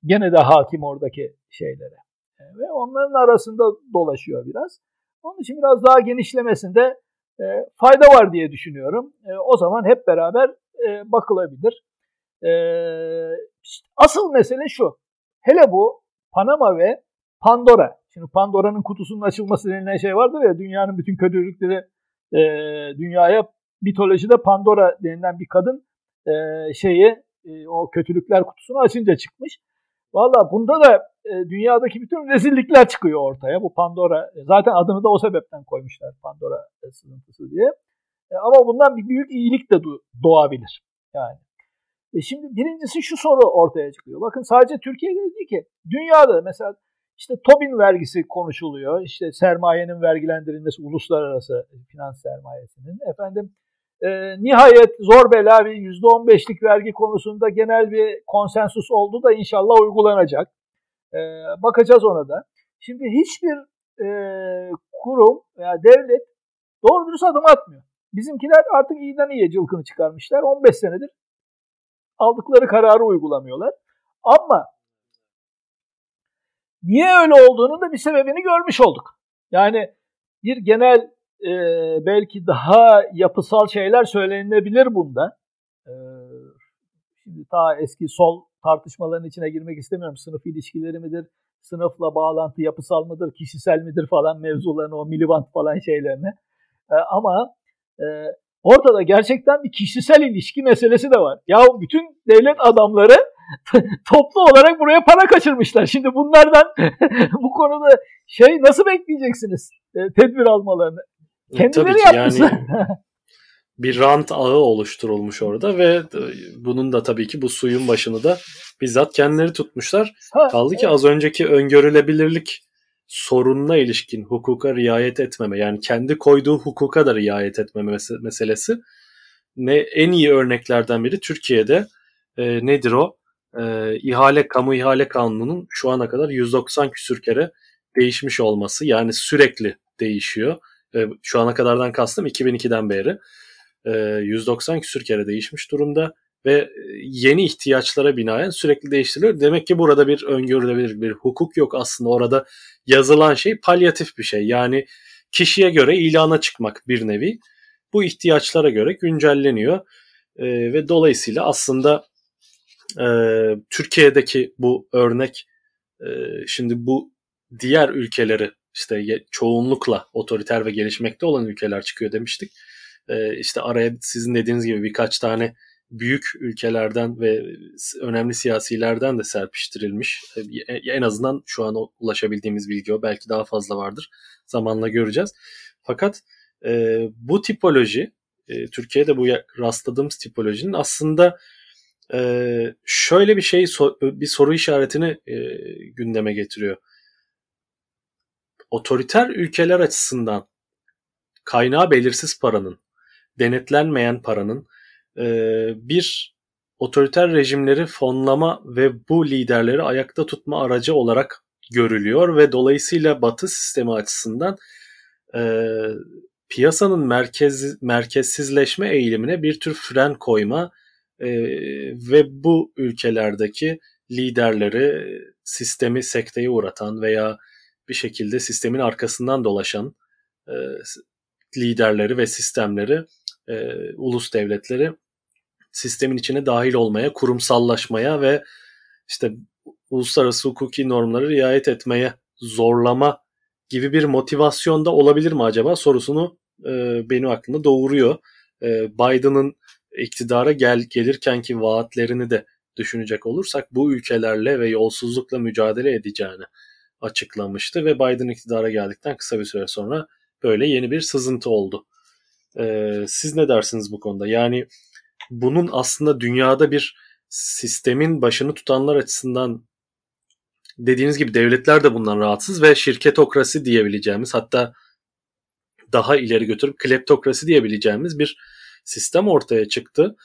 gene de hakim oradaki şeylere. E, ve onların arasında dolaşıyor biraz. Onun için biraz daha genişlemesinde e, fayda var diye düşünüyorum. O zaman hep beraber bakılabilir. Asıl mesele şu. Hele bu Panama ve Pandora Şimdi Pandora'nın kutusunun açılması denilen şey vardır ya dünyanın bütün kötülükleri e, dünyaya mitolojide Pandora denilen bir kadın e, şeyi e, o kötülükler kutusunu açınca çıkmış. Valla bunda da e, dünyadaki bütün rezillikler çıkıyor ortaya. Bu Pandora zaten adını da o sebepten koymuşlar Pandora sızıntısı diye. E, ama bundan bir büyük iyilik de doğabilir. Yani. E şimdi birincisi şu soru ortaya çıkıyor. Bakın sadece Türkiye'de değil ki dünyada mesela işte Tobin vergisi konuşuluyor. İşte sermayenin vergilendirilmesi uluslararası finans sermayesinin. Efendim e, nihayet zor bela bir %15'lik vergi konusunda genel bir konsensus oldu da inşallah uygulanacak. E, bakacağız ona da. Şimdi hiçbir e, kurum veya devlet doğru dürüst adım atmıyor. Bizimkiler artık iyiden iyiye cılkını çıkarmışlar. 15 senedir aldıkları kararı uygulamıyorlar. Ama Niye öyle olduğunu da bir sebebini görmüş olduk. Yani bir genel e, belki daha yapısal şeyler söylenebilir bunda. E, şimdi ta eski sol tartışmaların içine girmek istemiyorum. Sınıf ilişkileri midir? Sınıfla bağlantı yapısal mıdır? Kişisel midir falan mevzularını o milibant falan şeylerini. E, ama e, ortada gerçekten bir kişisel ilişki meselesi de var. Ya bütün devlet adamları toplu olarak buraya para kaçırmışlar. Şimdi bunlardan bu konuda şey nasıl bekleyeceksiniz e, tedbir almalarını? E, Kendileri Tabii yapmışlar. Yani bir rant ağı oluşturulmuş orada ve e, bunun da tabii ki bu suyun başını da bizzat kendileri tutmuşlar. Ha, Kaldı evet. ki az önceki öngörülebilirlik sorununa ilişkin hukuka riayet etmeme yani kendi koyduğu hukuka da riayet etmeme meselesi ne en iyi örneklerden biri Türkiye'de e, nedir o? e, ihale kamu ihale kanununun şu ana kadar 190 küsür kere değişmiş olması yani sürekli değişiyor. E, şu ana kadardan kastım 2002'den beri e, 190 küsür kere değişmiş durumda ve yeni ihtiyaçlara binaen sürekli değiştiriliyor. Demek ki burada bir öngörülebilir bir hukuk yok aslında orada yazılan şey palyatif bir şey. Yani kişiye göre ilana çıkmak bir nevi. Bu ihtiyaçlara göre güncelleniyor e, ve dolayısıyla aslında e, Türkiye'deki bu örnek e, şimdi bu diğer ülkeleri işte çoğunlukla otoriter ve gelişmekte olan ülkeler çıkıyor demiştik. E, işte araya sizin dediğiniz gibi birkaç tane büyük ülkelerden ve önemli siyasilerden de serpiştirilmiş. E, en azından şu an ulaşabildiğimiz bilgi o. Belki daha fazla vardır. Zamanla göreceğiz. Fakat e, bu tipoloji, e, Türkiye'de bu rastladığımız tipolojinin aslında şöyle bir şey, bir soru işaretini gündeme getiriyor. Otoriter ülkeler açısından kaynağı belirsiz paranın, denetlenmeyen paranın e, bir otoriter rejimleri fonlama ve bu liderleri ayakta tutma aracı olarak görülüyor ve dolayısıyla Batı sistemi açısından e, piyasanın merkez merkezsizleşme eğilimine bir tür fren koyma e, ve bu ülkelerdeki liderleri sistemi sekteye uğratan veya bir şekilde sistemin arkasından dolaşan e, liderleri ve sistemleri, e, ulus devletleri sistemin içine dahil olmaya, kurumsallaşmaya ve işte uluslararası hukuki normları riayet etmeye zorlama gibi bir motivasyon da olabilir mi acaba sorusunu e, benim aklımda doğuruyor. E, Biden'ın iktidara gel gelirkenki vaatlerini de düşünecek olursak bu ülkelerle ve yolsuzlukla mücadele edeceğini açıklamıştı ve Biden iktidara geldikten kısa bir süre sonra böyle yeni bir sızıntı oldu. Ee, siz ne dersiniz bu konuda? Yani bunun aslında dünyada bir sistemin başını tutanlar açısından dediğiniz gibi devletler de bundan rahatsız ve şirketokrasi diyebileceğimiz hatta daha ileri götürüp kleptokrasi diyebileceğimiz bir sistem ortaya çıktı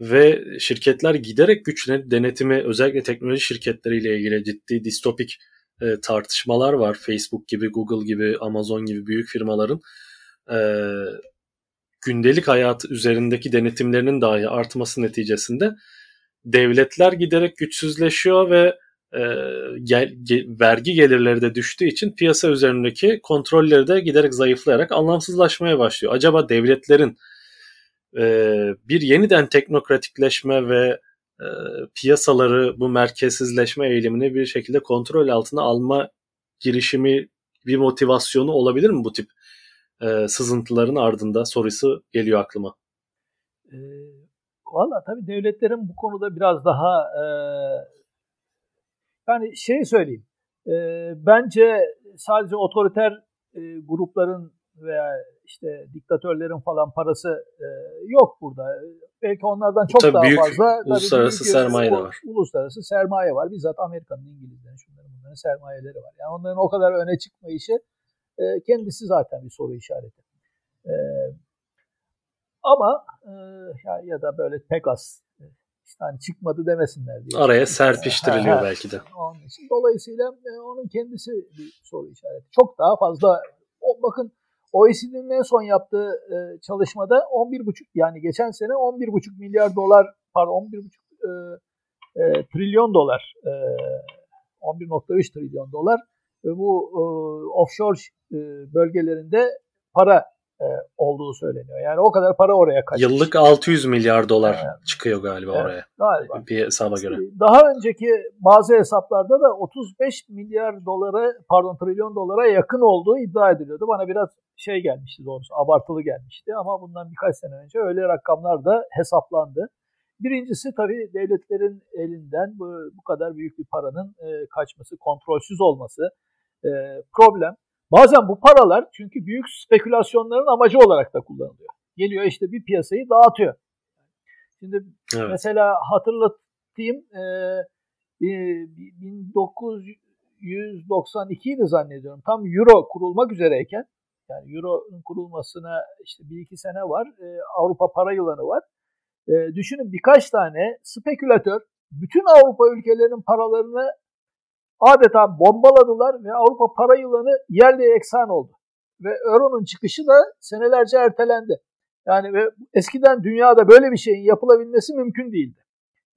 ve şirketler giderek güçlenip denetimi özellikle teknoloji şirketleriyle ilgili ciddi distopik e, tartışmalar var. Facebook gibi, Google gibi, Amazon gibi büyük firmaların e, gündelik hayat üzerindeki denetimlerinin dahi artması neticesinde devletler giderek güçsüzleşiyor ve e, gel, ge, vergi gelirleri de düştüğü için piyasa üzerindeki kontrolleri de giderek zayıflayarak anlamsızlaşmaya başlıyor. Acaba devletlerin e, bir yeniden teknokratikleşme ve e, piyasaları bu merkezsizleşme eğilimini bir şekilde kontrol altına alma girişimi bir motivasyonu olabilir mi bu tip e, sızıntıların ardında sorusu geliyor aklıma. E, Valla tabii devletlerin bu konuda biraz daha e, yani şey söyleyeyim. E, bence sadece otoriter e, grupların veya işte diktatörlerin falan parası e, yok burada. Belki onlardan çok tabii daha büyük fazla. uluslararası büyük, sermaye de var. Uluslararası sermaye var. Bizzat Amerika'nın, İngilizlerin, şunların bunların sermayeleri var. Yani onların o kadar öne çıkma işi e, kendisi zaten bir soru işareti. E, ama e, ya, ya da böyle pek az e, işte hani çıkmadı demesinler diye. Araya serpiştiriliyor ha, belki de. Onun için. Dolayısıyla e, onun kendisi bir soru işareti. Çok daha fazla o, bakın OECD'nin en son yaptığı e, çalışmada 11,5 yani geçen sene 11,5 milyar dolar pardon 11,5 e, e, trilyon dolar e, 11.3 trilyon dolar. Ve bu e, offshore e, bölgelerinde para e, olduğu söyleniyor. Yani o kadar para oraya kaçmış. Yıllık 600 milyar dolar evet. çıkıyor galiba evet, oraya. Galiba. Bir hesaba göre. Daha önceki bazı hesaplarda da 35 milyar dolara pardon trilyon dolara yakın olduğu iddia ediliyordu. Bana biraz şey gelmişti doğrusu abartılı gelmişti ama bundan birkaç sene önce öyle rakamlar da hesaplandı. Birincisi tabii devletlerin elinden bu, bu kadar büyük bir paranın e, kaçması, kontrolsüz olması e, problem. Bazen bu paralar çünkü büyük spekülasyonların amacı olarak da kullanılıyor. Geliyor işte bir piyasayı dağıtıyor. Şimdi evet. mesela hatırlatayım e, 1992 idi zannediyorum. Tam Euro kurulmak üzereyken yani Euro'nun kurulmasına işte bir iki sene var. E, Avrupa para yılanı var. E, düşünün birkaç tane spekülatör bütün Avrupa ülkelerinin paralarını adeta bombaladılar ve Avrupa para yılanı yerle eksan oldu. Ve Euro'nun çıkışı da senelerce ertelendi. Yani ve eskiden dünyada böyle bir şeyin yapılabilmesi mümkün değildi.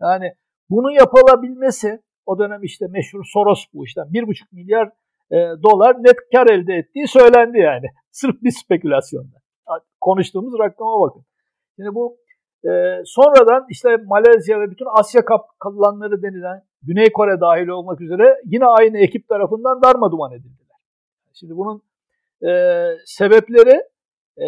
Yani bunu yapılabilmesi o dönem işte meşhur Soros bu işten 1,5 milyar e, dolar net kar elde ettiği söylendi yani. Sırf bir spekülasyonda. Konuştuğumuz rakama bakın. Şimdi bu e, sonradan işte Malezya ve bütün Asya kaplanları denilen Güney Kore dahil olmak üzere yine aynı ekip tarafından darma duman edildiler. Şimdi bunun e, sebepleri e,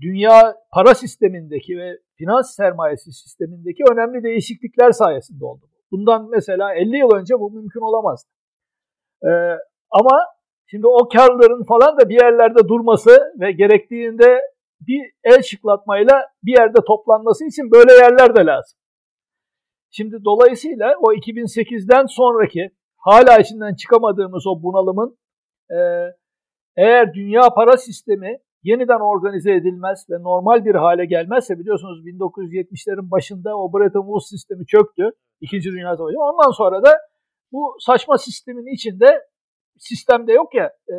dünya para sistemindeki ve finans sermayesi sistemindeki önemli değişiklikler sayesinde oldu. Bundan mesela 50 yıl önce bu mümkün olamazdı. E, ama şimdi o karların falan da bir yerlerde durması ve gerektiğinde bir el şıklatmayla bir yerde toplanması için böyle yerler de lazım. Şimdi dolayısıyla o 2008'den sonraki hala içinden çıkamadığımız o bunalımın e, eğer dünya para sistemi yeniden organize edilmez ve normal bir hale gelmezse biliyorsunuz 1970'lerin başında o Bretton Woods sistemi çöktü. İkinci Dünya Savaşı. Ondan sonra da bu saçma sistemin içinde sistemde yok ya e,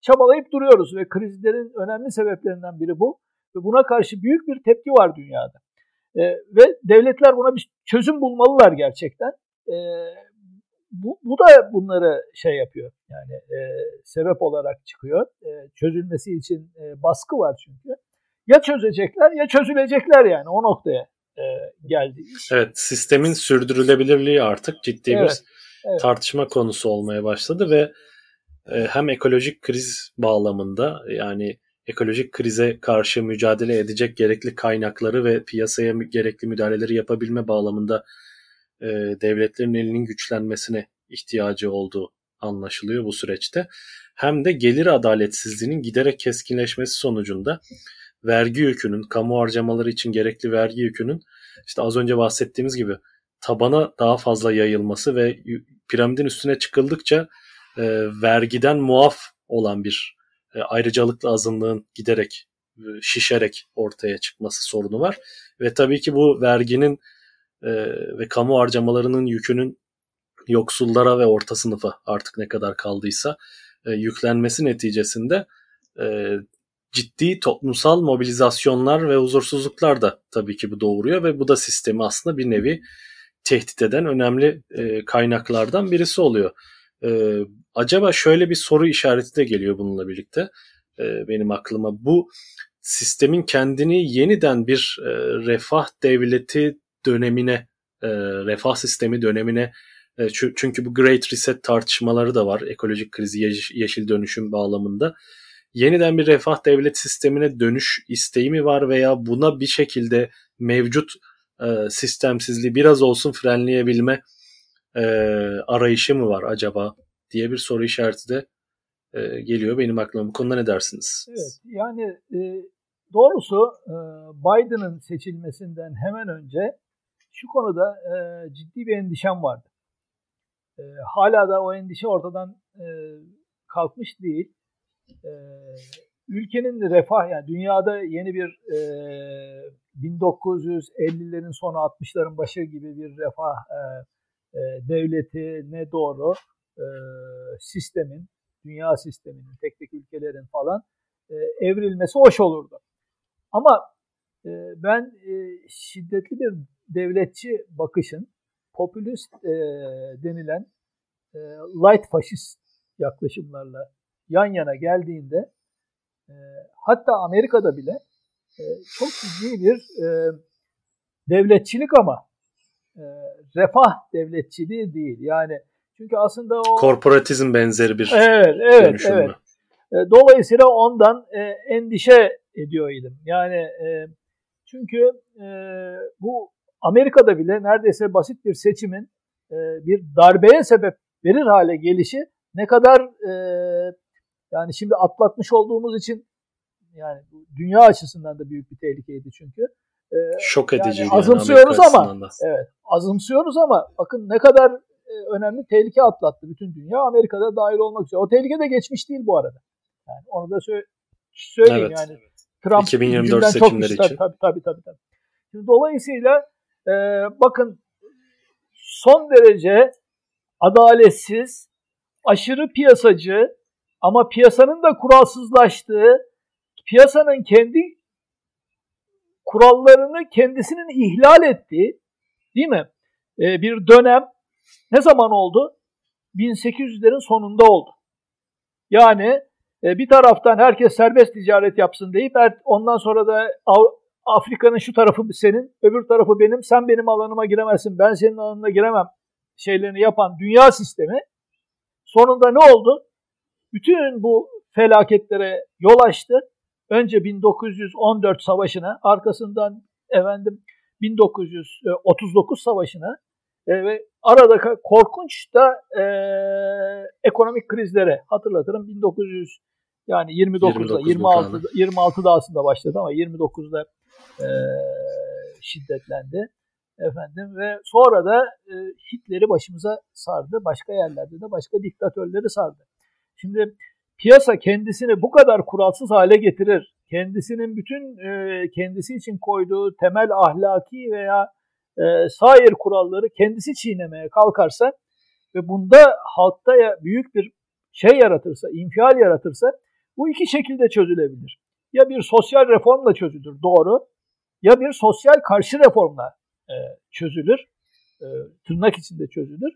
çabalayıp duruyoruz ve krizlerin önemli sebeplerinden biri bu. Ve buna karşı büyük bir tepki var dünyada. E, ve devletler buna bir çözüm bulmalılar gerçekten. E, bu, bu da bunları şey yapıyor. Yani e, sebep olarak çıkıyor. E, çözülmesi için e, baskı var çünkü. Ya çözecekler ya çözülecekler yani o noktaya e, geldi. Evet sistemin sürdürülebilirliği artık ciddi evet, bir evet. tartışma konusu olmaya başladı ve e, hem ekolojik kriz bağlamında yani ekolojik krize karşı mücadele edecek gerekli kaynakları ve piyasaya gerekli müdahaleleri yapabilme bağlamında e, devletlerin elinin güçlenmesine ihtiyacı olduğu anlaşılıyor bu süreçte. Hem de gelir adaletsizliğinin giderek keskinleşmesi sonucunda vergi yükünün, kamu harcamaları için gerekli vergi yükünün işte az önce bahsettiğimiz gibi tabana daha fazla yayılması ve piramidin üstüne çıkıldıkça e, vergiden muaf olan bir e, ayrıcalıklı azınlığın giderek e, şişerek ortaya çıkması sorunu var. Ve tabii ki bu verginin e, ve kamu harcamalarının yükünün yoksullara ve orta sınıfa artık ne kadar kaldıysa e, yüklenmesi neticesinde ciddi toplumsal mobilizasyonlar ve huzursuzluklar da tabii ki bu doğuruyor ve bu da sistemi aslında bir nevi tehdit eden önemli kaynaklardan birisi oluyor. E, acaba şöyle bir soru işareti de geliyor bununla birlikte e, benim aklıma. Bu sistemin kendini yeniden bir e, refah devleti dönemine, e, refah sistemi dönemine e, çünkü bu Great Reset tartışmaları da var ekolojik krizi, yeşil dönüşüm bağlamında. Yeniden bir refah devlet sistemine dönüş isteği mi var veya buna bir şekilde mevcut e, sistemsizliği biraz olsun frenleyebilme e, arayışı mı var acaba diye bir soru işareti de e, geliyor benim aklıma. Bu konuda ne dersiniz? Evet yani e, doğrusu e, Biden'ın seçilmesinden hemen önce şu konuda e, ciddi bir endişem vardı. E, hala da o endişe ortadan e, kalkmış değil. E, ülkenin refah yani dünyada yeni bir e, 1950'lerin sonu 60'ların başı gibi bir refah e, e, devleti ne doğru e, sistemin, dünya sisteminin, tek tek ülkelerin falan e, evrilmesi hoş olurdu. Ama e, ben e, şiddetli bir devletçi bakışın popülist denilen light faşist yaklaşımlarla yan yana geldiğinde e, hatta Amerika'da bile çok ciddi bir devletçilik ama refah devletçiliği değil. Yani çünkü aslında o... Korporatizm benzeri bir evet, evet, dönüşüm evet. E, dolayısıyla ondan e, endişe ediyor idim. Yani e, çünkü e, bu Amerika'da bile neredeyse basit bir seçimin e, bir darbeye sebep verir hale gelişi ne kadar e, yani şimdi atlatmış olduğumuz için yani dünya açısından da büyük bir tehlikeydi çünkü. E, Şok edici. Yani azımsıyoruz ama evet azımsıyoruz ama bakın ne kadar e, önemli tehlike atlattı bütün dünya Amerika'da dahil olmak üzere. O tehlike de geçmiş değil bu arada. Yani onu da sö- söyleyeyim evet. yani. Trump 2024 seçimleri için. Tabii, tabii tabii tabii. tabii. Şimdi dolayısıyla e, bakın son derece adaletsiz, aşırı piyasacı ama piyasanın da kuralsızlaştığı, piyasanın kendi kurallarını kendisinin ihlal ettiği, değil mi? E, bir dönem ne zaman oldu? 1800'lerin sonunda oldu. Yani e, bir taraftan herkes serbest ticaret yapsın deyip ondan sonra da Afrika'nın şu tarafı senin, öbür tarafı benim, sen benim alanıma giremezsin, ben senin alanına giremem şeylerini yapan dünya sistemi sonunda ne oldu? bütün bu felaketlere yol açtı. Önce 1914 savaşına, arkasından efendim 1939 savaşına e, ve arada korkunç da e, ekonomik krizlere hatırlatırım 1900 yani 29'da 26 26'da aslında başladı ama 29'da e, şiddetlendi efendim ve sonra da e, Hitler'i başımıza sardı. Başka yerlerde de başka diktatörleri sardı. Şimdi piyasa kendisini bu kadar kuralsız hale getirir. Kendisinin bütün e, kendisi için koyduğu temel ahlaki veya e, sair kuralları kendisi çiğnemeye kalkarsa ve bunda halkta büyük bir şey yaratırsa, infial yaratırsa bu iki şekilde çözülebilir. Ya bir sosyal reformla çözülür, doğru. Ya bir sosyal karşı reformla e, çözülür. E, tırnak içinde çözülür.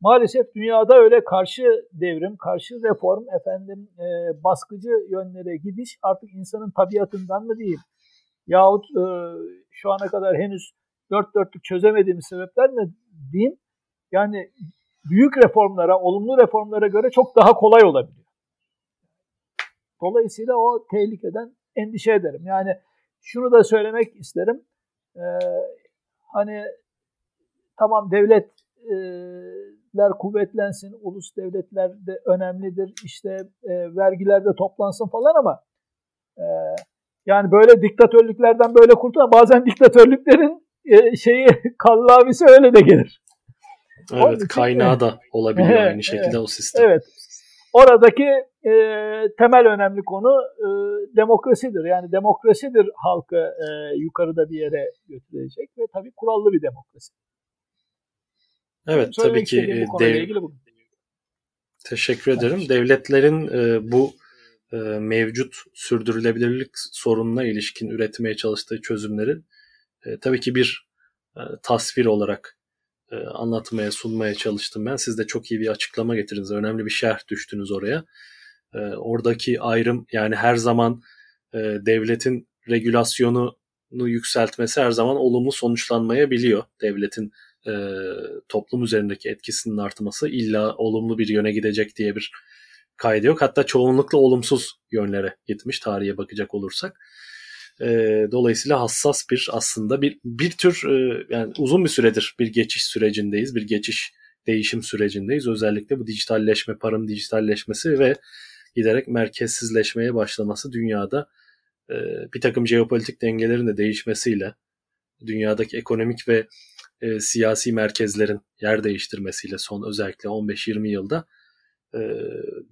Maalesef dünyada öyle karşı devrim, karşı reform, efendim e, baskıcı yönlere gidiş artık insanın tabiatından mı diyeyim? Yahut e, şu ana kadar henüz dört dörtlük çözemediğimiz sebepler mi diyeyim? Yani büyük reformlara, olumlu reformlara göre çok daha kolay olabiliyor. Dolayısıyla o tehlikeden endişe ederim. Yani şunu da söylemek isterim. Ee, hani tamam devletler kuvvetlensin, ulus devletler de önemlidir, işte e, vergiler de toplansın falan ama e, yani böyle diktatörlüklerden böyle kurtulan bazen diktatörlüklerin e, şeyi kallavisi öyle de gelir. Evet için, kaynağı da olabiliyor evet, aynı şekilde evet, o sistem. Evet. Oradaki e, temel önemli konu e, demokrasidir. Yani demokrasidir halkı e, yukarıda bir yere götürecek ve tabii kurallı bir demokrasi. Evet tabii ki e, dev... Teşekkür ederim. Devletlerin e, bu e, mevcut sürdürülebilirlik sorununa ilişkin üretmeye çalıştığı çözümleri e, tabii ki bir e, tasvir olarak e, anlatmaya, sunmaya çalıştım ben. Siz de çok iyi bir açıklama getirdiniz. Önemli bir şerh düştünüz oraya. E, oradaki ayrım yani her zaman e, devletin regülasyonunu yükseltmesi her zaman olumlu sonuçlanmayabiliyor. Devletin e, toplum üzerindeki etkisinin artması illa olumlu bir yöne gidecek diye bir kaydı yok. Hatta çoğunlukla olumsuz yönlere gitmiş tarihe bakacak olursak. E, dolayısıyla hassas bir aslında bir bir tür e, yani uzun bir süredir bir geçiş sürecindeyiz. Bir geçiş değişim sürecindeyiz. Özellikle bu dijitalleşme, paranın dijitalleşmesi ve giderek merkezsizleşmeye başlaması dünyada e, bir takım jeopolitik dengelerin de değişmesiyle dünyadaki ekonomik ve e, siyasi merkezlerin yer değiştirmesiyle son özellikle 15-20 yılda e,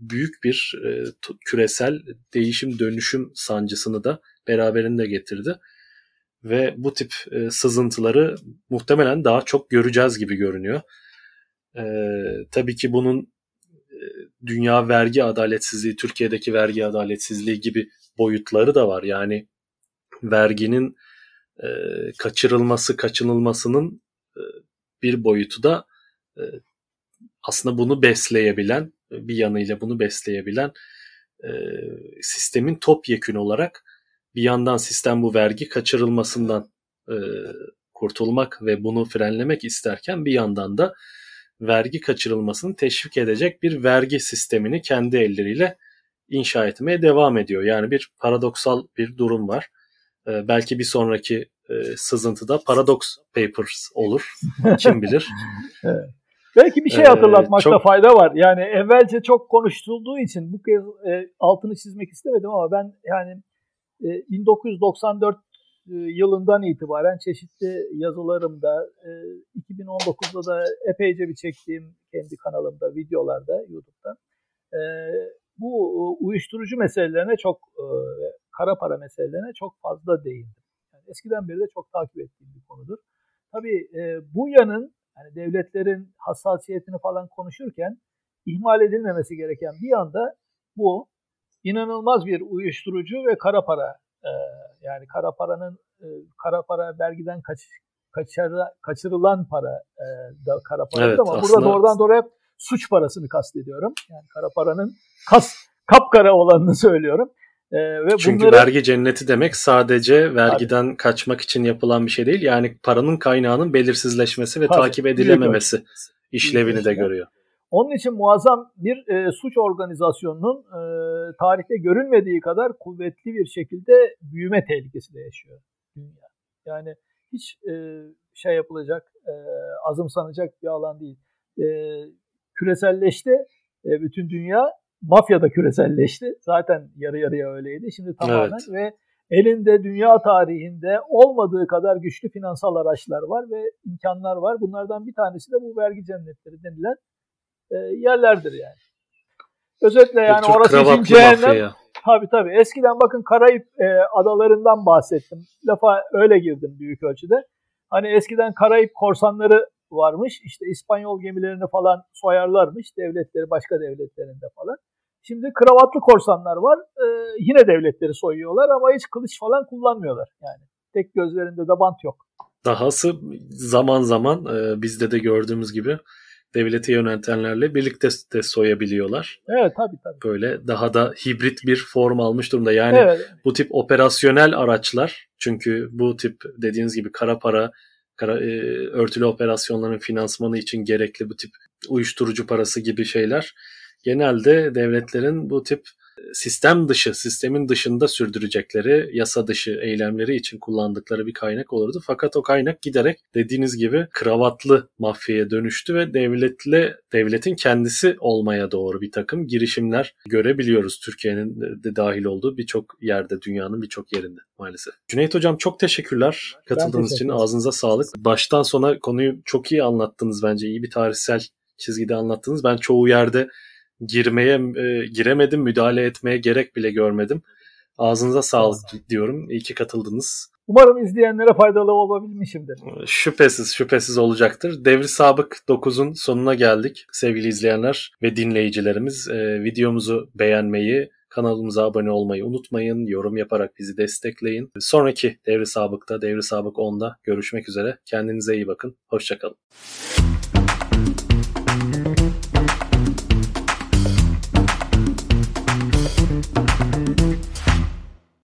büyük bir e, küresel değişim dönüşüm sancısını da beraberinde getirdi. Ve bu tip e, sızıntıları muhtemelen daha çok göreceğiz gibi görünüyor. E, tabii ki bunun e, dünya vergi adaletsizliği, Türkiye'deki vergi adaletsizliği gibi boyutları da var. Yani verginin e, kaçırılması, kaçınılmasının bir boyutu da e, aslında bunu besleyebilen, bir yanıyla bunu besleyebilen e, sistemin topyekün olarak bir yandan sistem bu vergi kaçırılmasından e, kurtulmak ve bunu frenlemek isterken bir yandan da vergi kaçırılmasını teşvik edecek bir vergi sistemini kendi elleriyle inşa etmeye devam ediyor. Yani bir paradoksal bir durum var. E, belki bir sonraki e, sızıntıda Paradox Papers olur. Kim bilir. evet. Belki bir şey hatırlatmakta ee, çok... fayda var. Yani evvelce çok konuşulduğu için bu kez e, altını çizmek istemedim ama ben yani 1994 e, e, yılından itibaren çeşitli yazılarımda, 2019'da e, da epeyce bir çektiğim kendi kanalımda, videolarda, YouTube'da bu uyuşturucu meselelerine çok, kara para meselelerine çok fazla değindim. Eskiden beri de çok takip ettiğim bir konudur. Tabii bu yanın yani devletlerin hassasiyetini falan konuşurken ihmal edilmemesi gereken bir yanda bu inanılmaz bir uyuşturucu ve kara para e, yani kara paranın e, kara para vergiden kaç, kaçar, kaçırılan para e, da kara para evet, ama aslında... burada doğrudan doğruya suç parasını kastediyorum. Yani kara paranın kas kapkara olanını söylüyorum. Ee, ve Çünkü bunları... vergi cenneti demek sadece vergiden Tabii. kaçmak için yapılan bir şey değil. Yani paranın kaynağının belirsizleşmesi ve Tabii. takip edilememesi işlevini de görüyor. Onun için muazzam bir e, suç organizasyonunun e, tarihte görülmediği kadar kuvvetli bir şekilde büyüme tehlikesi de yaşıyor dünya. Yani hiç e, şey yapılacak, e, azımsanacak bir alan değil. E, küreselleşti e, bütün dünya. Mafya da küreselleşti. Zaten yarı yarıya öyleydi. Şimdi tamamen evet. ve elinde dünya tarihinde olmadığı kadar güçlü finansal araçlar var ve imkanlar var. Bunlardan bir tanesi de bu vergi cennetleri denilen e, yerlerdir yani. Özetle yani Türk orası için cehennem. Tabii tabii. Eskiden bakın Karayip e, adalarından bahsettim. Lafa öyle girdim büyük ölçüde. Hani eskiden Karayip korsanları varmış. İşte İspanyol gemilerini falan soyarlarmış. Devletleri başka devletlerinde falan. Şimdi kravatlı korsanlar var. E, yine devletleri soyuyorlar ama hiç kılıç falan kullanmıyorlar. Yani tek gözlerinde de bant yok. Dahası zaman zaman e, bizde de gördüğümüz gibi devleti yönetenlerle birlikte de soyabiliyorlar. Evet tabii tabii. Böyle daha da hibrit bir form almış durumda. Yani evet. bu tip operasyonel araçlar çünkü bu tip dediğiniz gibi kara para, e, örtülü operasyonların finansmanı için gerekli bu tip uyuşturucu parası gibi şeyler. Genelde devletlerin bu tip sistem dışı, sistemin dışında sürdürecekleri yasa dışı eylemleri için kullandıkları bir kaynak olurdu. Fakat o kaynak giderek dediğiniz gibi kravatlı mafyaya dönüştü ve devletle devletin kendisi olmaya doğru bir takım girişimler görebiliyoruz Türkiye'nin de dahil olduğu birçok yerde dünyanın birçok yerinde maalesef. Cüneyt hocam çok teşekkürler katıldığınız için ağzınıza sağlık. Baştan sona konuyu çok iyi anlattınız bence. iyi bir tarihsel çizgide anlattınız. Ben çoğu yerde girmeye e, giremedim, müdahale etmeye gerek bile görmedim. Ağzınıza sağlık diyorum. İyi ki katıldınız. Umarım izleyenlere faydalı olabilmişimdir. Şüphesiz, şüphesiz olacaktır. Devri Sabık 9'un sonuna geldik sevgili izleyenler ve dinleyicilerimiz. E, videomuzu beğenmeyi, kanalımıza abone olmayı unutmayın. Yorum yaparak bizi destekleyin. Sonraki Devri Sabık'ta, Devri Sabık 10'da görüşmek üzere. Kendinize iyi bakın. Hoşçakalın.